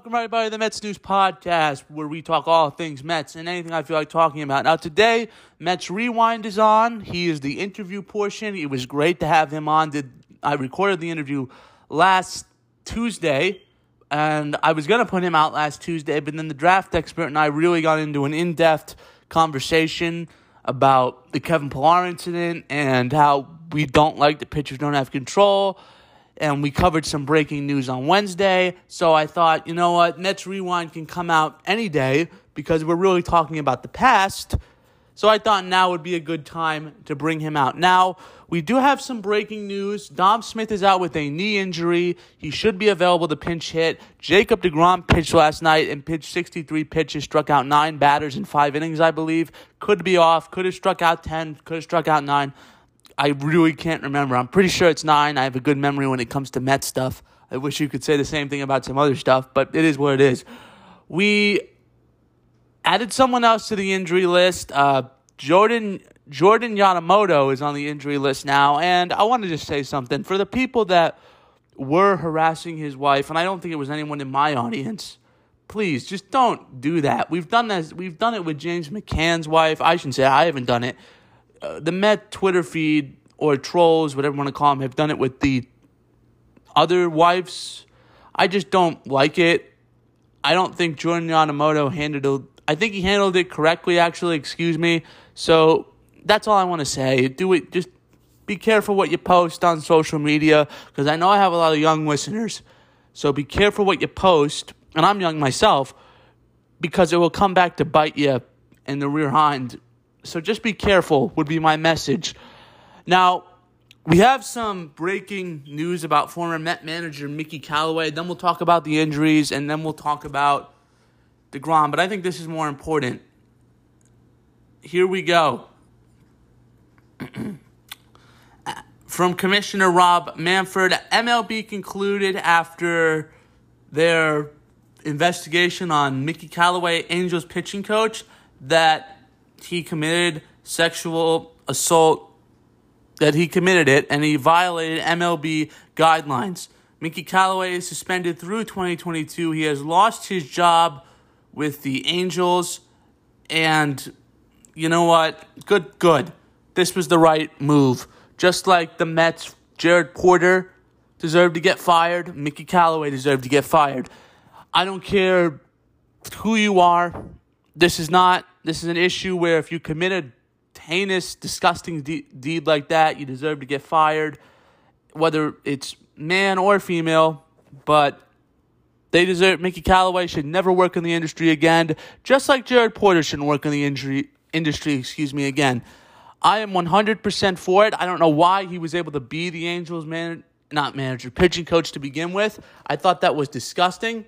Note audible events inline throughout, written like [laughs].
Welcome, everybody, to the Mets News Podcast, where we talk all things Mets and anything I feel like talking about. Now, today, Mets Rewind is on. He is the interview portion. It was great to have him on. Did I recorded the interview last Tuesday, and I was going to put him out last Tuesday, but then the draft expert and I really got into an in depth conversation about the Kevin Pillar incident and how we don't like the pitchers don't have control and we covered some breaking news on Wednesday. So I thought, you know what, Mets Rewind can come out any day because we're really talking about the past. So I thought now would be a good time to bring him out. Now, we do have some breaking news. Dom Smith is out with a knee injury. He should be available to pinch hit. Jacob DeGrom pitched last night and pitched 63 pitches, struck out nine batters in five innings, I believe. Could be off, could have struck out 10, could have struck out nine. I really can't remember. I'm pretty sure it's nine. I have a good memory when it comes to Met stuff. I wish you could say the same thing about some other stuff, but it is what it is. We added someone else to the injury list. Uh, Jordan Jordan Yamamoto is on the injury list now, and I want to just say something for the people that were harassing his wife, and I don't think it was anyone in my audience. Please, just don't do that. We've done this. We've done it with James McCann's wife. I shouldn't say I haven't done it. Uh, the Met Twitter feed or trolls, whatever you want to call them, have done it with the other wives. I just don't like it. I don't think Jordan Yamamoto handled. I think he handled it correctly. Actually, excuse me. So that's all I want to say. Do it. Just be careful what you post on social media because I know I have a lot of young listeners. So be careful what you post, and I'm young myself, because it will come back to bite you in the rear hind so just be careful, would be my message. Now, we have some breaking news about former Met manager Mickey Callaway. Then we'll talk about the injuries, and then we'll talk about DeGrom. But I think this is more important. Here we go. [clears throat] From Commissioner Rob Manfred, MLB concluded after their investigation on Mickey Callaway, Angels pitching coach, that he committed sexual assault, that he committed it, and he violated MLB guidelines. Mickey Callaway is suspended through 2022. He has lost his job with the Angels, and you know what? Good, good. This was the right move. Just like the Mets, Jared Porter deserved to get fired. Mickey Callaway deserved to get fired. I don't care who you are. This is not this is an issue where if you commit a heinous, disgusting de- deed like that, you deserve to get fired, whether it's man or female. But they deserve. Mickey Callaway should never work in the industry again, just like Jared Porter shouldn't work in the injury industry. Excuse me again. I am 100% for it. I don't know why he was able to be the Angels man, not manager, pitching coach to begin with. I thought that was disgusting.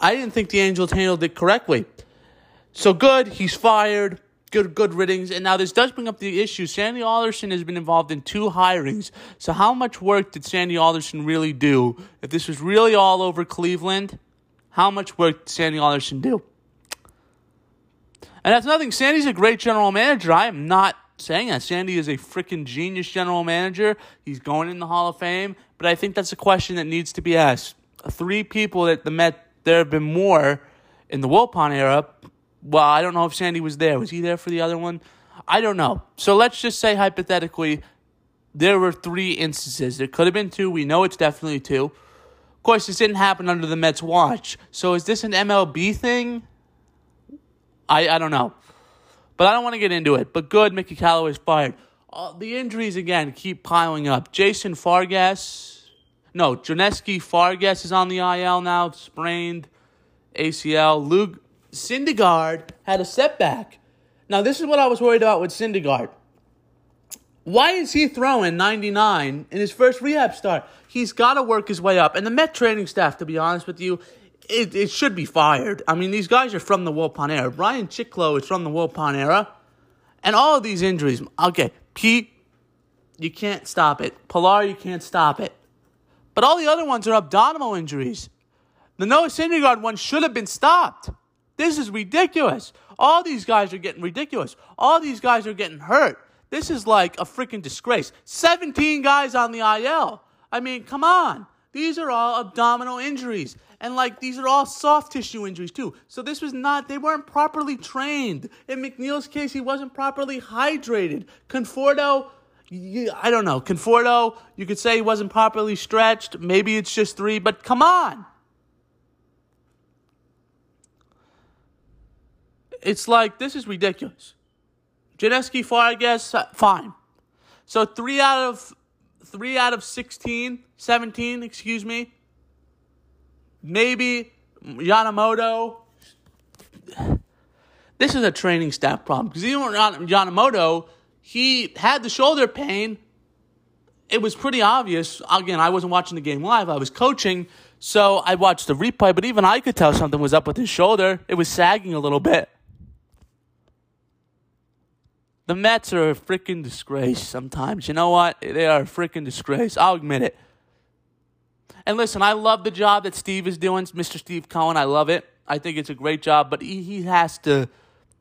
I didn't think the Angels handled it correctly. So good, he's fired. Good, good riddance. And now this does bring up the issue. Sandy Alderson has been involved in two hirings. So how much work did Sandy Alderson really do? If this was really all over Cleveland, how much work did Sandy Alderson do? And that's nothing. Sandy's a great general manager. I am not saying that. Sandy is a freaking genius general manager. He's going in the Hall of Fame. But I think that's a question that needs to be asked. Three people that the Met, there have been more in the Wilpon era, well, I don't know if Sandy was there. Was he there for the other one? I don't know. So let's just say hypothetically, there were three instances. There could have been two. We know it's definitely two. Of course, this didn't happen under the Mets' watch. So is this an MLB thing? I, I don't know. But I don't want to get into it. But good, Mickey Callaway's fired. Uh, the injuries, again, keep piling up. Jason Fargas, no, Joneski Fargas is on the IL now, sprained ACL. Luke Syndergaard had a setback. Now, this is what I was worried about with Syndergaard. Why is he throwing 99 in his first rehab start? He's got to work his way up. And the Met training staff, to be honest with you, it, it should be fired. I mean, these guys are from the Wilpon era. Brian Chicklo is from the Wilpon era. And all of these injuries, okay, Pete, you can't stop it. Pillar, you can't stop it. But all the other ones are abdominal injuries. The Noah Syndergaard one should have been stopped. This is ridiculous. All these guys are getting ridiculous. All these guys are getting hurt. This is like a freaking disgrace. 17 guys on the IL. I mean, come on. These are all abdominal injuries. And like these are all soft tissue injuries too. So this was not, they weren't properly trained. In McNeil's case, he wasn't properly hydrated. Conforto, I don't know. Conforto, you could say he wasn't properly stretched. Maybe it's just three, but come on. It's like, this is ridiculous. Janeski Fargas, uh, fine. So three out of three out of 16, 17, excuse me. Maybe Yamamoto. This is a training staff problem because even Yamamoto, he had the shoulder pain. It was pretty obvious. Again, I wasn't watching the game live. I was coaching, so I watched the replay. But even I could tell something was up with his shoulder. It was sagging a little bit. The Mets are a freaking disgrace sometimes. You know what? They are a freaking disgrace. I'll admit it. And listen, I love the job that Steve is doing, Mr. Steve Cohen. I love it. I think it's a great job, but he, he has to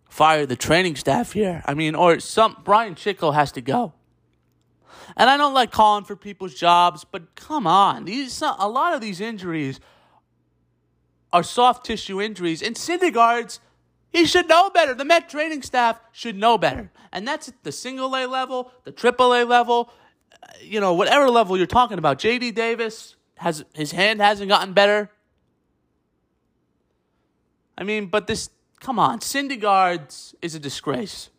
fire the training staff here. I mean, or some Brian Chico has to go. And I don't like calling for people's jobs, but come on, these a lot of these injuries are soft tissue injuries, and Syndergaard's he should know better. The Met training staff should know better. And that's at the single A level, the triple A level, uh, you know, whatever level you're talking about. JD Davis has his hand hasn't gotten better. I mean, but this come on, Syndergaard's is a disgrace.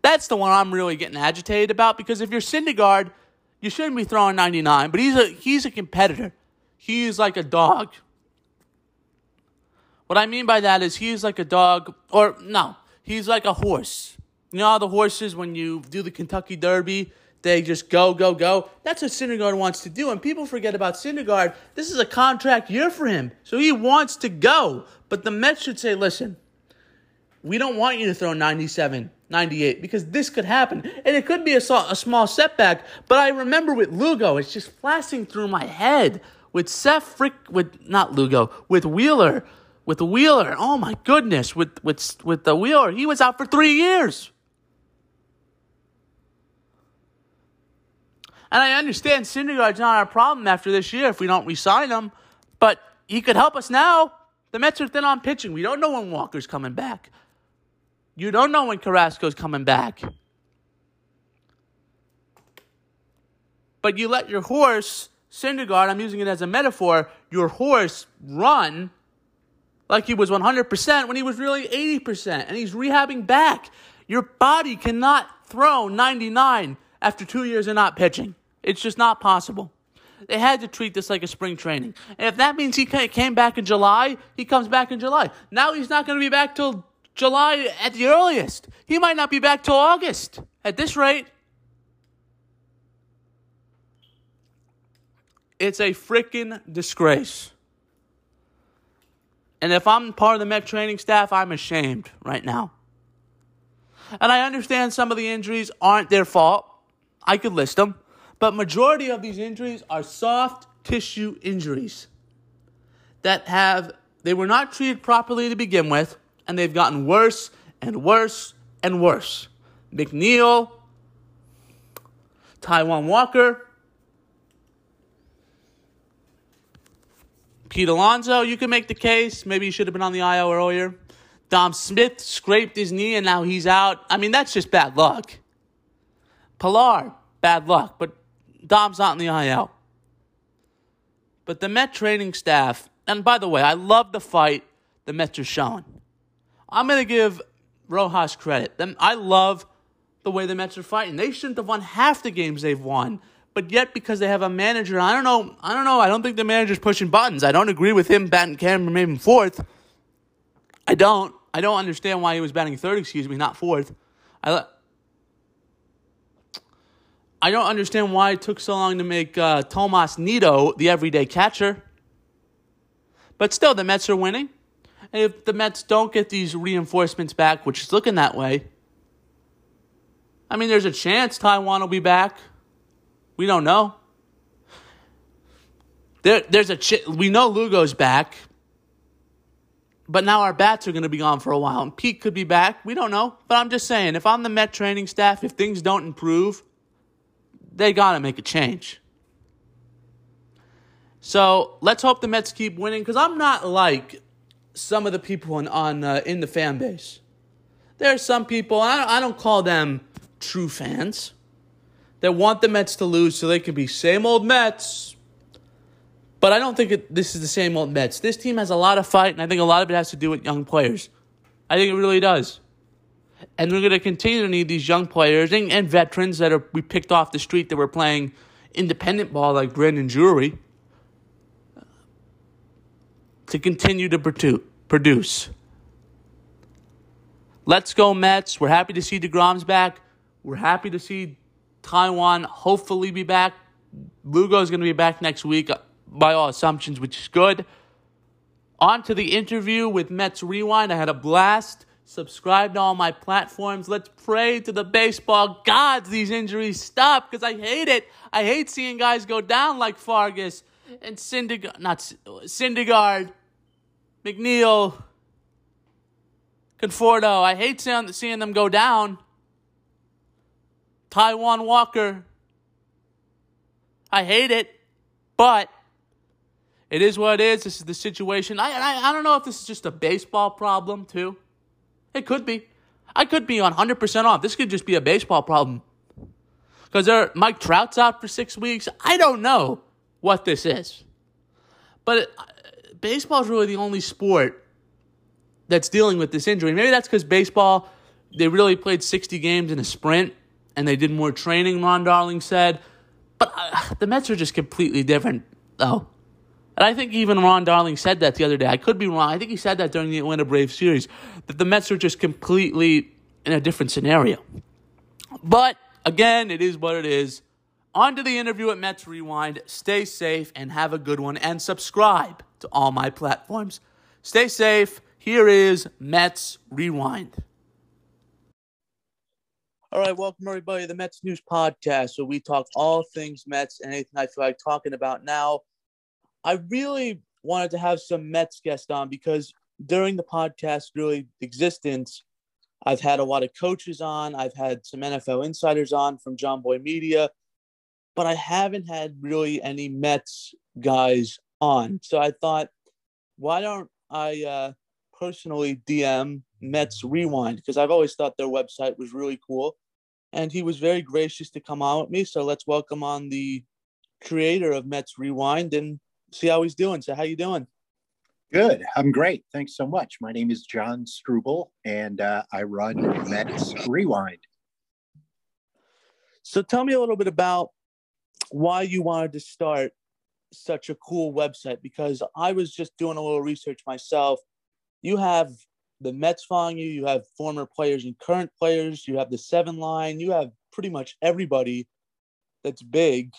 That's the one I'm really getting agitated about because if you're Syndergaard, you shouldn't be throwing 99, but he's a he's a competitor. He's like a dog. What I mean by that is he's like a dog, or no, he's like a horse. You know how the horses, when you do the Kentucky Derby, they just go, go, go. That's what Syndergaard wants to do. And people forget about Syndergaard. This is a contract year for him. So he wants to go. But the Mets should say, listen, we don't want you to throw 97, 98, because this could happen. And it could be a, a small setback. But I remember with Lugo, it's just flashing through my head. With Seth Frick, with, not Lugo, with Wheeler with Wheeler. Oh my goodness, with with with the Wheeler, he was out for three years. And I understand Syndergaard's not our problem after this year if we don't resign him, but he could help us now. The Mets are thin on pitching. We don't know when Walker's coming back. You don't know when Carrasco's coming back. But you let your horse, Syndergaard, I'm using it as a metaphor, your horse run like he was 100% when he was really 80%, and he's rehabbing back. Your body cannot throw 99 after two years of not pitching. It's just not possible. They had to treat this like a spring training. And if that means he came back in July, he comes back in July. Now he's not going to be back till July at the earliest. He might not be back till August at this rate. It's a freaking disgrace. And if I'm part of the Met training staff, I'm ashamed right now. And I understand some of the injuries aren't their fault. I could list them. But majority of these injuries are soft tissue injuries that have they were not treated properly to begin with, and they've gotten worse and worse and worse. McNeil, Taijuan Walker, Pete Alonso, you can make the case. Maybe he should have been on the IL earlier. Dom Smith scraped his knee and now he's out. I mean, that's just bad luck. Pillar, bad luck, but Dom's not in the IL. But the Met training staff, and by the way, I love the fight the Mets are showing. I'm going to give Rojas credit. I love the way the Mets are fighting. They shouldn't have won half the games they've won but yet because they have a manager, I don't know, I don't know, I don't think the manager's pushing buttons. I don't agree with him batting Cameron Maybin fourth. I don't. I don't understand why he was batting third, excuse me, not fourth. I I don't understand why it took so long to make uh, Tomas Nido the everyday catcher. But still, the Mets are winning. And if the Mets don't get these reinforcements back, which is looking that way, I mean, there's a chance Taijuan will be back. We don't know. There, there's a ch- we know Lugo's back, but now our bats are going to be gone for a while, and Pete could be back. We don't know, but I'm just saying, if I'm the Met training staff, if things don't improve, they got to make a change. So let's hope the Mets keep winning because I'm not like some of the people on, on uh, in the fan base. There are some people, I don't, I don't call them true fans, that want the Mets to lose so they can be same old Mets. But I don't think it, this is the same old Mets. This team has a lot of fight, and I think a lot of it has to do with young players. I think it really does. And we're going to continue to need these young players and, and veterans that are we picked off the street that were playing independent ball like Brandon Drury to continue to produce. Let's go, Mets. We're happy to see DeGrom's back. We're happy to see Taijuan hopefully be back. Lugo is going to be back next week uh, by all assumptions, which is good. On to the interview with Mets Rewind. I had a blast. Subscribe to all my platforms. Let's pray to the baseball gods these injuries stop because I hate it. I hate seeing guys go down like Fargas and Syndergaard, not Syndergaard, McNeil, Conforto. I hate seeing them go down. Taijuan Walker. I hate it, but it is what it is. This is the situation. I, I, I don't know if this is just a baseball problem, too. It could be. I could be on 100% off. This could just be a baseball problem. Because Mike Trout's out for six weeks. I don't know what this is. But uh, baseball is really the only sport that's dealing with this injury. Maybe that's because baseball, they really played 60 games in a sprint and they did more training, Ron Darling said. But uh, the Mets are just completely different, though. And I think even Ron Darling said that the other day. I could be wrong. I think he said that during the Atlanta Braves series that the Mets are just completely in a different scenario. But again, it is what it is. On to the interview at Mets Rewind. Stay safe and have a good one. And subscribe to all my platforms. Stay safe. Here is Mets Rewind. All right, welcome everybody to the Mets News Podcast, where we talk all things Mets and anything I feel like talking about now. I really wanted to have some Mets guests on because during the podcast really existence, I've had a lot of coaches on. I've had some NFL insiders on from John Boy Media, but I haven't had really any Mets guys on. So I thought, why don't I uh, personally DM Mets Rewind because I've always thought their website was really cool, and he was very gracious to come on with me. So let's welcome on the creator of Mets Rewind and see how he's doing. So how you doing? Good. I'm great. Thanks so much. My name is John Struble, and uh, I run Mets Rewind. So tell me a little bit about why you wanted to start such a cool website because I was just doing a little research myself. You have the Mets following you, you have former players and current players, you have the seven line, you have pretty much everybody that's big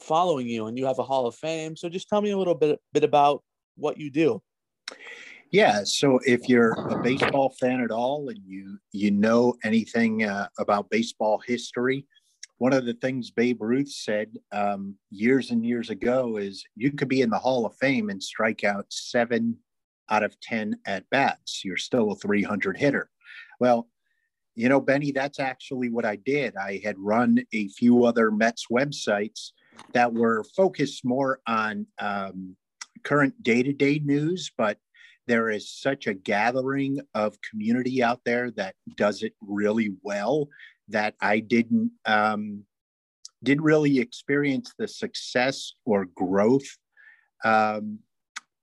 following you and you have a hall of fame. So just tell me a little bit bit about what you do. Yeah so if you're a baseball fan at all and you you know anything uh, about baseball history one of the things babe ruth said um, years and years ago is you could be in the hall of fame and strike out seven out of ten at bats you're still a 300 hitter. Well you know benny that's actually what i did. I had run a few other mets websites that were focused more on um, current day to day news, but there is such a gathering of community out there that does it really well that I didn't um, didn't really experience the success or growth um,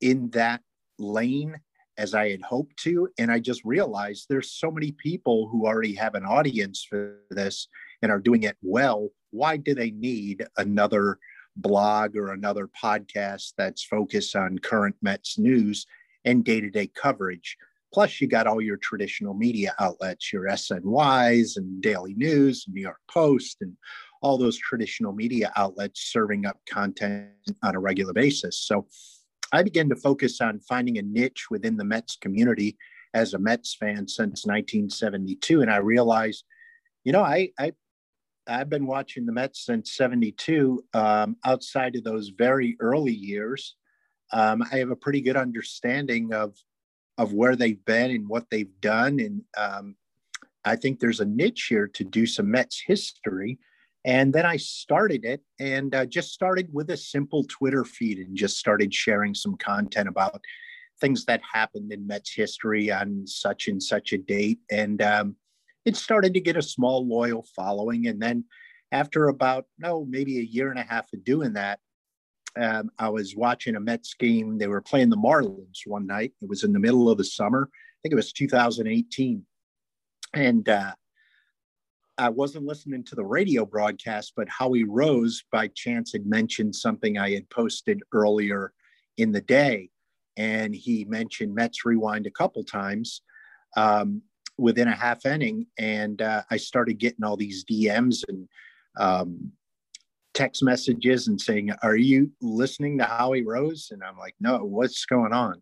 in that lane as I had hoped to. And I just realized there's so many people who already have an audience for this and are doing it well why do they need another blog or another podcast that's focused on current Mets news and day to day coverage? Plus, you got all your traditional media outlets, your SNYs and Daily News, New York Post, and all those traditional media outlets serving up content on a regular basis. So I began to focus on finding a niche within the Mets community as a Mets fan since 1972. And I realized, you know, I, I I've been watching the Mets since 72. Um, outside of those very early years, um, I have a pretty good understanding of, of where they've been and what they've done. And um, I think there's a niche here to do some Mets history And then I started it and uh, just started with a simple Twitter feed and just started sharing some content about things that happened in Mets history on such and such a date. And um, it started to get a small loyal following. And then after about, no, maybe a year and a half of doing that, um, I was watching a Mets game. They were playing the Marlins one night. It was in the middle of the summer. I think it was 2018. And uh, I wasn't listening to the radio broadcast, but Howie Rose by chance had mentioned something I had posted earlier in the day. And he mentioned Mets Rewind a couple times um, within a half inning. And uh, I started getting all these DMs and um, text messages and saying, Are you listening to Howie Rose? And I'm like, No, what's going on?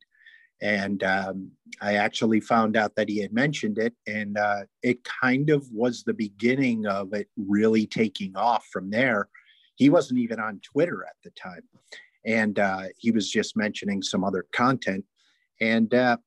And um, I actually found out that he had mentioned it, and uh, it kind of was the beginning of it really taking off from there. He wasn't even on Twitter at the time, and uh, he was just mentioning some other content. And uh,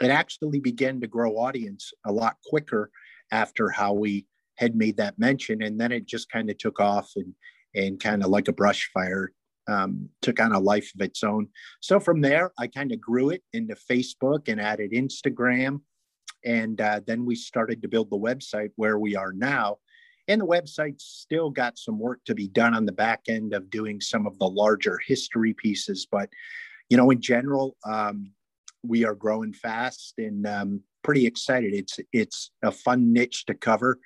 it actually began to grow audience a lot quicker after Howie had made that mention. And then it just kind of took off and, and kind of like a brush fire um, took on a life of its own. So from there, I kind of grew it into Facebook and added Instagram. And uh, then we started to build the website where we are now. And the website still got some work to be done on the back end of doing some of the larger history pieces. But, you know, in general, um, we are growing fast and um, pretty excited. It's it's a fun niche to cover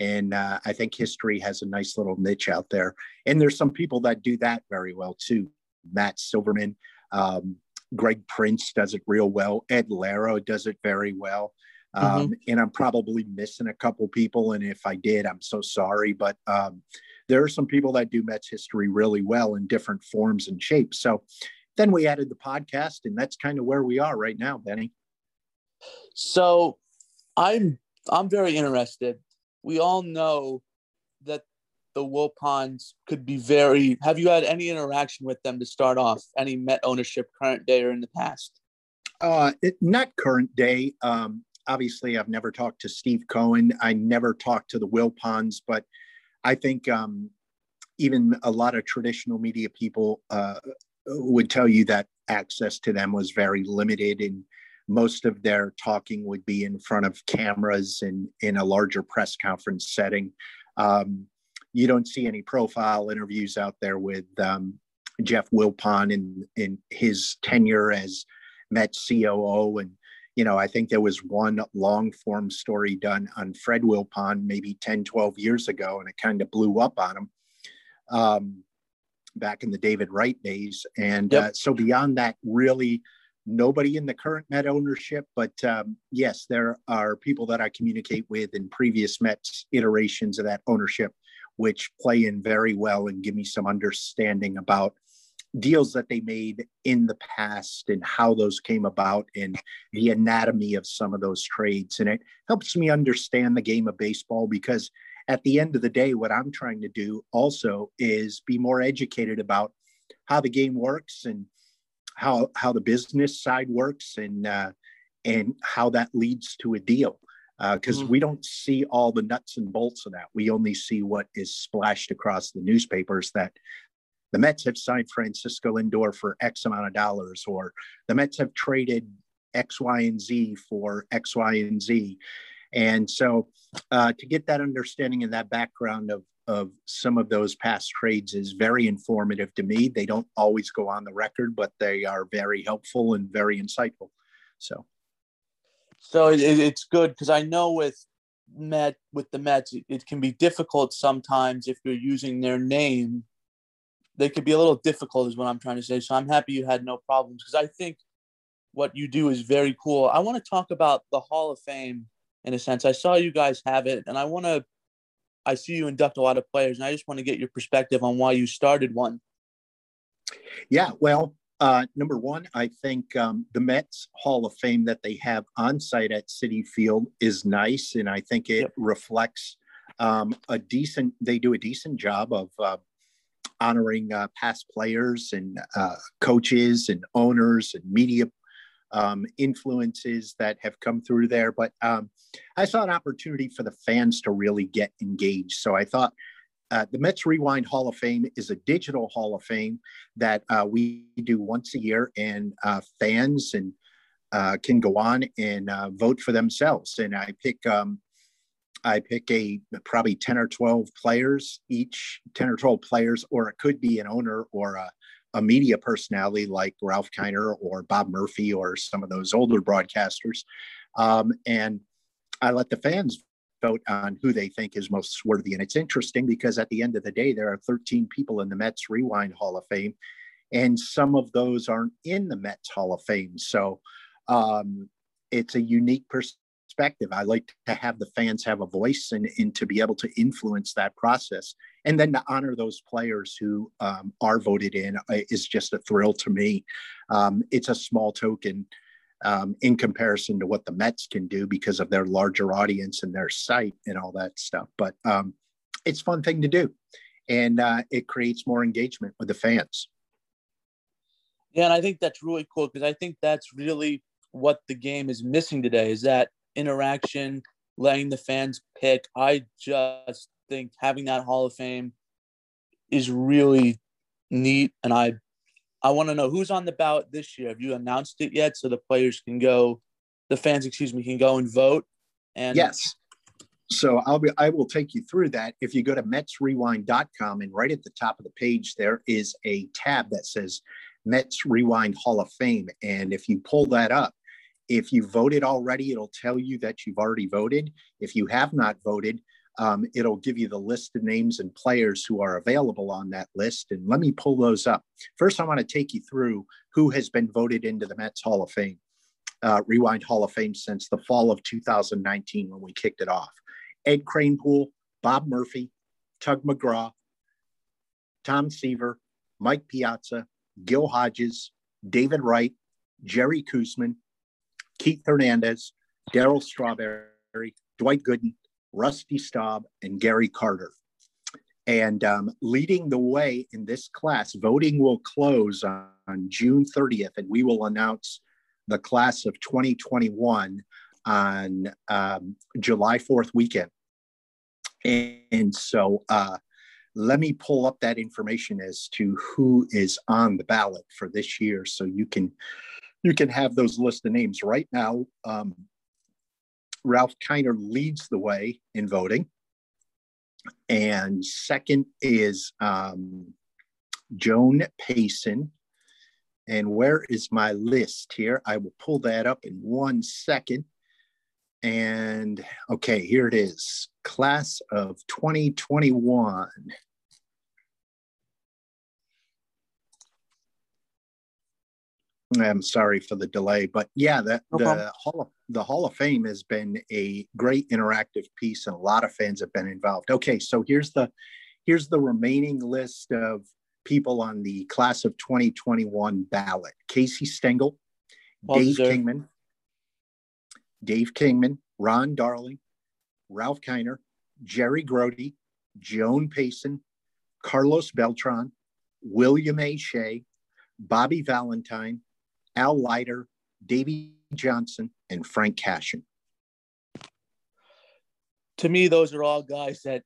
and uh, I think history has a nice little niche out there. And there's some people that do that very well too. Matt Silverman, um, Greg Prince does it real well. Ed Leyro does it very well. Um, mm-hmm. And I'm probably missing a couple people. And if I did, I'm so sorry. But um, there are some people that do Mets history really well in different forms and shapes. So then we added the podcast, and that's kind of where we are right now, Benny. So I'm I'm very interested we all know that the Wilpons could be very. Have you had any interaction with them to start off? Any Met ownership, current day or in the past? Uh, it, not current day. Um, obviously, I've never talked to Steve Cohen. I never talked to the Wilpons, but I think um, even a lot of traditional media people uh, would tell you that access to them was very limited and most of their talking would be in front of cameras and in a larger press conference setting. Um, you don't see any profile interviews out there with um, Jeff Wilpon in, in his tenure as Met COO. And, you know, I think there was one long form story done on Fred Wilpon maybe 10, 12 years ago, and it kind of blew up on him um, back in the David Wright days. And yep. uh, so beyond that, really, nobody in the current Met ownership, but um, yes, there are people that I communicate with in previous Mets iterations of that ownership, which play in very well and give me some understanding about deals that they made in the past and how those came about and the anatomy of some of those trades. And it helps me understand the game of baseball because at the end of the day, what I'm trying to do also is be more educated about how the game works and how how the business side works and uh, and how that leads to a deal because uh, mm-hmm. we don't see all the nuts and bolts of that. We only see what is splashed across the newspapers that the Mets have signed Francisco Lindor for X amount of dollars, or the Mets have traded X, Y, and Z for X, Y, and Z. And so uh, to get that understanding and that background of of some of those past trades is very informative to me. They don't always go on the record, but they are very helpful and very insightful. So, so it, it's good because I know with Met with the Mets, it, it can be difficult sometimes if you're using their name. They could be a little difficult, is what I'm trying to say. So I'm happy you had no problems because I think what you do is very cool. I want to talk about the Hall of Fame in a sense. I saw you guys have it, and I want to I see you induct a lot of players, and I just want to get your perspective on why you started one. Yeah, well, uh, number one, I think um, the Mets Hall of Fame that they have on site at Citi Field is nice, and I think it yep. reflects um, a decent. They do a decent job of uh, honoring uh, past players and uh, coaches and owners and media um, influences that have come through there. But um, I saw an opportunity for the fans to really get engaged. So I thought uh, the Mets Rewind Hall of Fame is a digital Hall of Fame that uh, we do once a year, and uh, fans and uh, can go on and uh, vote for themselves. And I pick um, I pick a probably ten or twelve players each, ten or twelve players, or it could be an owner or a, a media personality like Ralph Kiner or Bob Murphy or some of those older broadcasters, um, and I let the fans vote on who they think is most worthy. And it's interesting because at the end of the day, there are 13 people in the Mets Rewind Hall of Fame, and some of those aren't in the Mets Hall of Fame. So um, it's a unique perspective. I like to have the fans have a voice and, and to be able to influence that process. And then to honor those players who um, are voted in uh, is just a thrill to me. Um, it's a small token um, in comparison to what the Mets can do because of their larger audience and their site and all that stuff. But um, it's fun thing to do, and uh, it creates more engagement with the fans. Yeah, and I think that's really cool because I think that's really what the game is missing today is that interaction, letting the fans pick. I just think having that Hall of Fame is really neat, and I I want to know who's on the ballot this year. Have you announced it yet, so the players can go, the fans, excuse me, can go and vote? And yes. So I'll be I will take you through that. If you go to MetsRewind.com and right at the top of the page there is a tab that says Mets Rewind Hall of Fame. And if you pull that up, if you voted already, it'll tell you that you've already voted. If you have not voted, um, it'll give you the list of names and players who are available on that list. And let me pull those up. First, I want to take you through who has been voted into the Mets Hall of Fame, uh, Rewind Hall of Fame since the fall of 2019 when we kicked it off. Ed Kranepool, Bob Murphy, Tug McGraw, Tom Seaver, Mike Piazza, Gil Hodges, David Wright, Jerry Koosman, Keith Hernandez, Darryl Strawberry, Dwight Gooden, Rusty Staub, and Gary Carter. And um, leading the way in this class, voting will close on, on June 30th, and we will announce the class of 2021 on um, July 4th weekend. And, and so uh, let me pull up that information as to who is on the ballot for this year so you can you can have those list of names right now um, Ralph Kiner leads the way in voting. And second is um, Joan Payson. And where is my list here? I will pull that up in one second. And okay, here it is class of 2021. I'm sorry for the delay, but yeah, the, no the Hall of the Hall of Fame has been a great interactive piece, and a lot of fans have been involved. Okay, so here's the here's the remaining list of people on the class of 2021 ballot: Casey Stengel, well, Dave sir. Kingman, Dave Kingman, Ron Darling, Ralph Kiner, Jerry Grote, Joan Payson, Carlos Beltran, William A. Shea, Bobby Valentine, Al Leiter, Davey Johnson, and Frank Cashen. To me, those are all guys that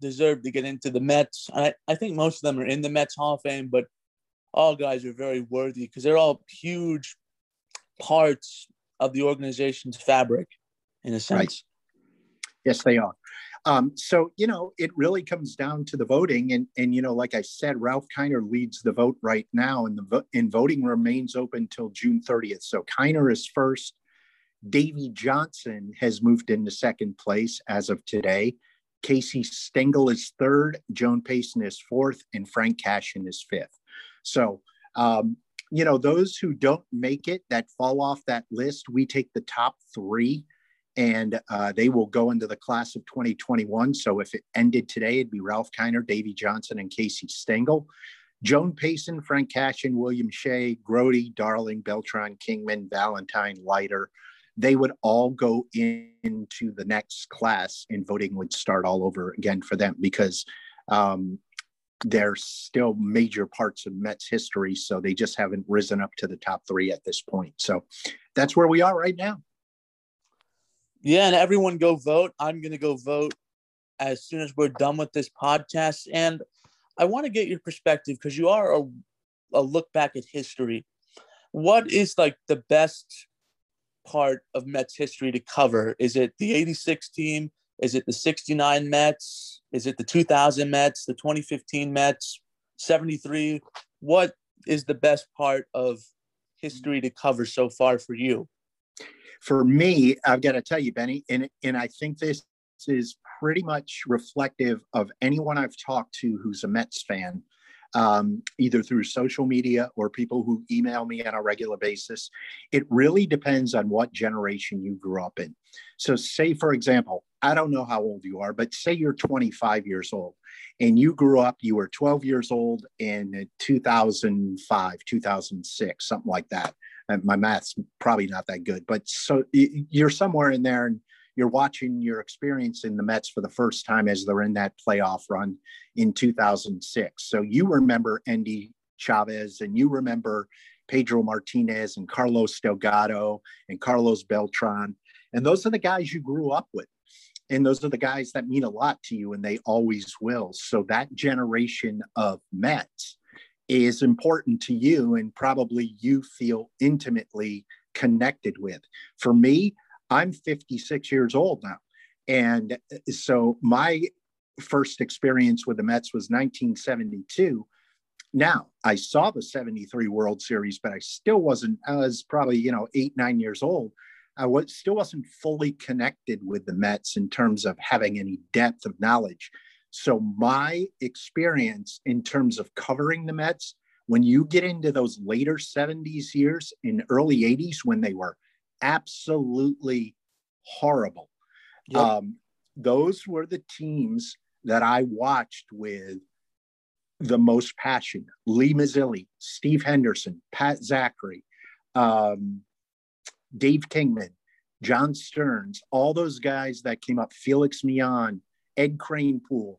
deserve to get into the Mets. I, I think most of them are in the Mets Hall of Fame, but all guys are very worthy because they're all huge parts of the organization's fabric, in a sense. Right. Yes, they are. Um, so you know, it really comes down to the voting, and and you know, like I said, Ralph Kiner leads the vote right now, and the vote and voting remains open till June 30th. So Kiner is first. Davey Johnson has moved into second place as of today. Casey Stengel is third, Joan Payson is fourth, and Frank Cashen is fifth. So, um, you know, those who don't make it that fall off that list, we take the top three and uh, they will go into the class of 2021. So if it ended today, it'd be Ralph Kiner, Davey Johnson, and Casey Stengel. Joan Payson, Frank Cashen, William Shea, Grote, Darling, Beltran, Kingman, Valentine, Leiter, they would all go in, into the next class and voting would start all over again for them because um, they're still major parts of Mets history. So they just haven't risen up to the top three at this point. So that's where we are right now. Yeah, and everyone go vote. I'm going to go vote as soon as we're done with this podcast. And I want to get your perspective because you are a, a look back at history. What is like the best part of Mets history to cover? Is it the 86 team? Is it the 69 Mets? Is it the 2000 Mets, the 2015 Mets, 73? What is the best part of history to cover so far for you? For me, I've got to tell you, Benny, and, and I think this is pretty much reflective of anyone I've talked to who's a Mets fan, um, either through social media or people who email me on a regular basis. It really depends on what generation you grew up in. So, say, for example, I don't know how old you are, but say you're 25 years old and you grew up, you were 12 years old in 2005, 2006, something like that. My math's probably not that good, but so you're somewhere in there and you're watching your experience in the Mets for the first time as they're in that playoff run in 2006. So you remember Endy Chavez and you remember Pedro Martinez and Carlos Delgado and Carlos Beltran. And those are the guys you grew up with. And those are the guys that mean a lot to you and they always will. So that generation of Mets is important to you and probably you feel intimately connected with. For me, I'm 56 years old now. And uh, so my first experience with the Mets was 1972. Now, I saw the 73 World Series, but I still wasn't, I was probably, you know, eight, nine years old. I was, still wasn't fully connected with the Mets in terms of having any depth of knowledge. So, my experience in terms of covering the Mets, when you get into those later 70s years and early 80s, when they were absolutely horrible. Yep. Um, those were the teams that I watched with the most passion. Lee Mazzilli, Steve Henderson, Pat Zachry, um, Dave Kingman, John Stearns, all those guys that came up, Felix Millan, Ed Kranepool,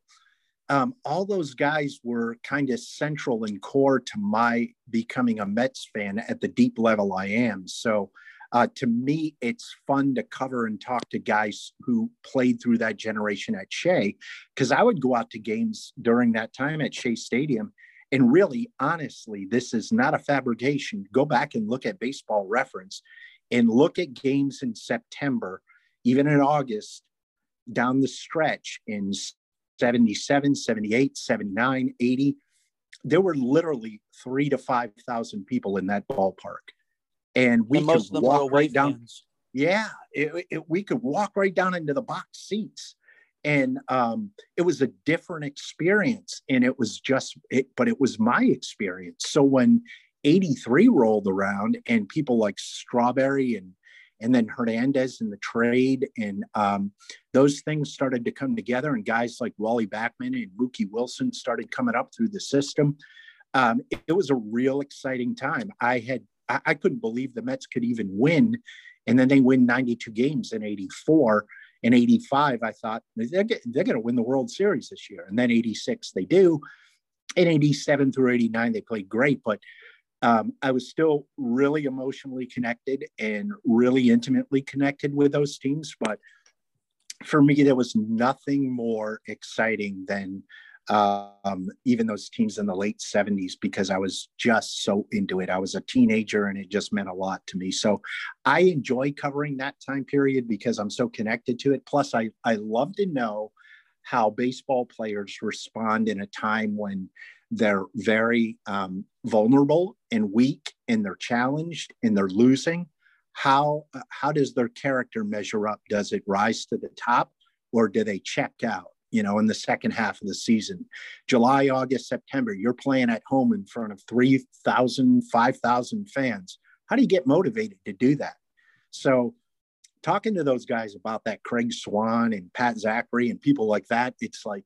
um, all those guys were kind of central and core to my becoming a Mets fan at the deep level I am. So uh, to me, it's fun to cover and talk to guys who played through that generation at Shea, because I would go out to games during that time at Shea Stadium. And really, honestly, this is not a fabrication. Go back and look at baseball reference and look at games in September, even in August, down the stretch in 77, 78, 79, 80. There were literally three to 5,000 people in that ballpark and we and could walk right down. Fans. Yeah, it, it, we could walk right down into the box seats, and um, it was a different experience. And it was just, it, but it was my experience. So when '83 rolled around, and people like Strawberry and and then Hernandez in the trade, and um, those things started to come together, and guys like Wally Backman and Mookie Wilson started coming up through the system. Um, it, it, was a real exciting time. I had I, I couldn't believe the Mets could even win. And then they win 92 games in 84. In 85, I thought they're, they're going to win the World Series this year. And then 86, they do. In 87 through 89, they played great. But um, I was still really emotionally connected and really intimately connected with those teams. But for me, there was nothing more exciting than um, even those teams in the late 70s because I was just so into it. I was a teenager and it just meant a lot to me. So I enjoy covering that time period because I'm so connected to it. Plus, I, I love to know how baseball players respond in a time when they're very um, vulnerable and weak and they're challenged and they're losing. How, how does their character measure up? Does it rise to the top or do they check out? you know, in the second half of the season. July, August, September, you're playing at home in front of 3,000, 5,000 fans. How do you get motivated to do that? So, talking to those guys about that, Craig Swan and Pat Zachry and people like that, it's like,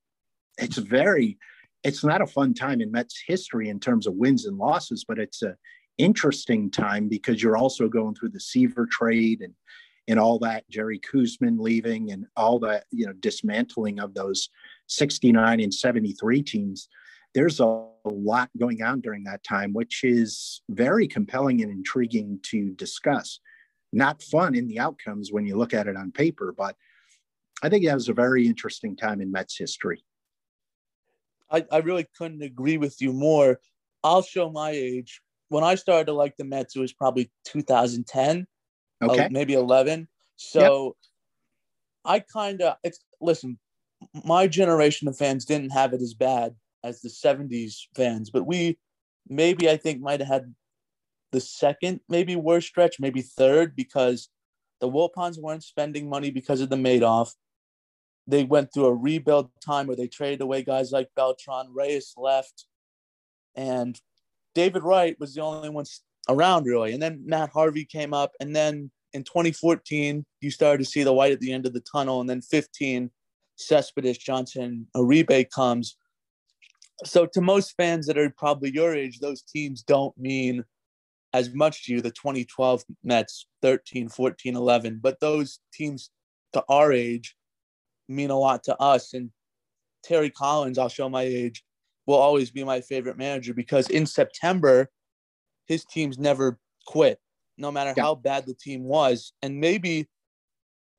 it's very, it's not a fun time in Mets history in terms of wins and losses, but it's a interesting time because you're also going through the Seaver trade and and all that Jerry Koosman leaving and all that you know dismantling of those 69 and 73 teams there's a lot going on during that time which is very compelling and intriguing to discuss not fun in the outcomes when you look at it on paper but I think that was a very interesting time in Mets history. I, I really couldn't agree with you more. I'll show my age. When I started to like the Mets, it was probably 2010, okay. maybe 11. So yep. I kind of it's listen. My generation of fans didn't have it as bad as the 70s fans, but we maybe I think might have had the second, maybe worst stretch, maybe third, because the Wilpons weren't spending money because of the Madoff. They went through a rebuild time where they traded away guys like Beltran, Reyes left, and David Wright was the only one around really. And then Matt Harvey came up, and then in 2014 you started to see the light at the end of the tunnel, and then 15 Cespedes, Johnson, Uribe comes. So to most fans that are probably your age, those teams don't mean as much to you, the 2012 Mets, 13, 14, 11, but those teams to our age mean a lot to us. And Terry Collins, I'll show my age, will always be my favorite manager because in September, his teams never quit, no matter yeah. how bad the team was. And maybe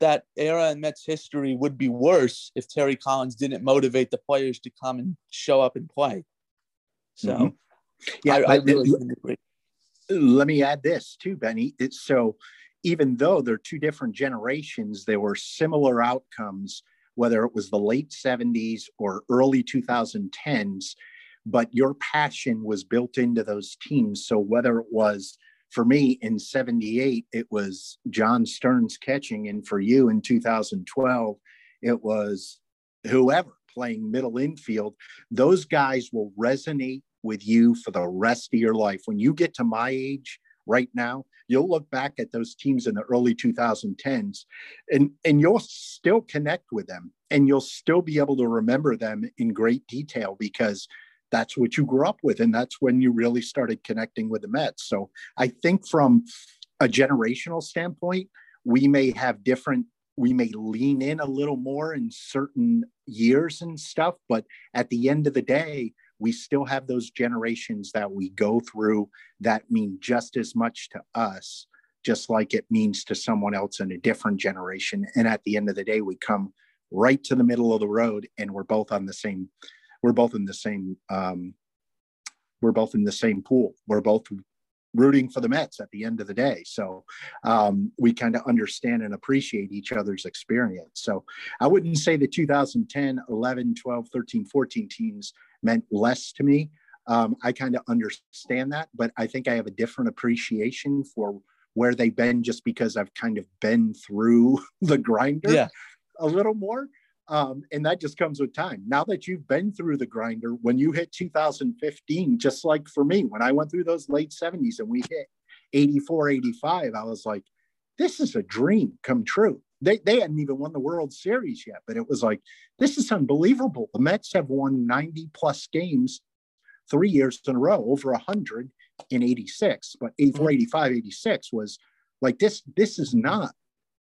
that era in Mets history would be worse if Terry Collins didn't motivate the players to come and show up and play. So, mm-hmm. yeah, I, I really agree let me add this too, Benny. It's so even though they're two different generations, there were similar outcomes, whether it was the late 70s or early 2010s, but your passion was built into those teams. So whether it was for me in 78, it was John Stearns catching, and for you in 2012, it was whoever playing middle infield. Those guys will resonate with you for the rest of your life. When you get to my age right now, you'll look back at those teams in the early 2010s and, and you'll still connect with them and you'll still be able to remember them in great detail because that's what you grew up with. And that's when you really started connecting with the Mets. So I think from a generational standpoint, we may have different we may lean in a little more in certain years and stuff but at the end of the day we still have those generations that we go through that mean just as much to us just like it means to someone else in a different generation and at the end of the day we come right to the middle of the road and we're both on the same we're both in the same um, we're both in the same pool we're both rooting for the Mets at the end of the day. So um, we kind of understand and appreciate each other's experience. So I wouldn't say the 2010, 11, 12, 13, 14 teams meant less to me. Um, I kind of understand that, but I think I have a different appreciation for where they've been just because I've kind of been through [laughs] the grinder yeah. a little more. Um, and that just comes with time. Now that you've been through the grinder, when you hit 2015, just like for me, when I went through those late 70s and we hit 84, 85, I was like, this is a dream come true. They, they hadn't even won the World Series yet, but it was like, this is unbelievable. The Mets have won 90 plus games three years in a row, over 100 in 86, but 84, mm-hmm. 85, 86 was like this. This is not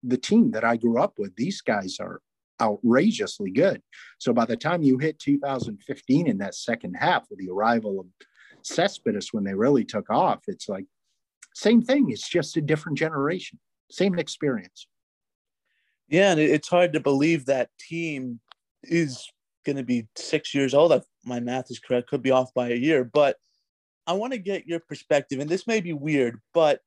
the team that I grew up with. These guys are outrageously good. So by the time you hit 2015 in that second half with the arrival of Cespedes when they really took off, it's like same thing. It's just a different generation, same experience. Yeah, and it's hard to believe that team is going to be six years old. If my math is correct, could be off by a year. But I want to get your perspective, and this may be weird, but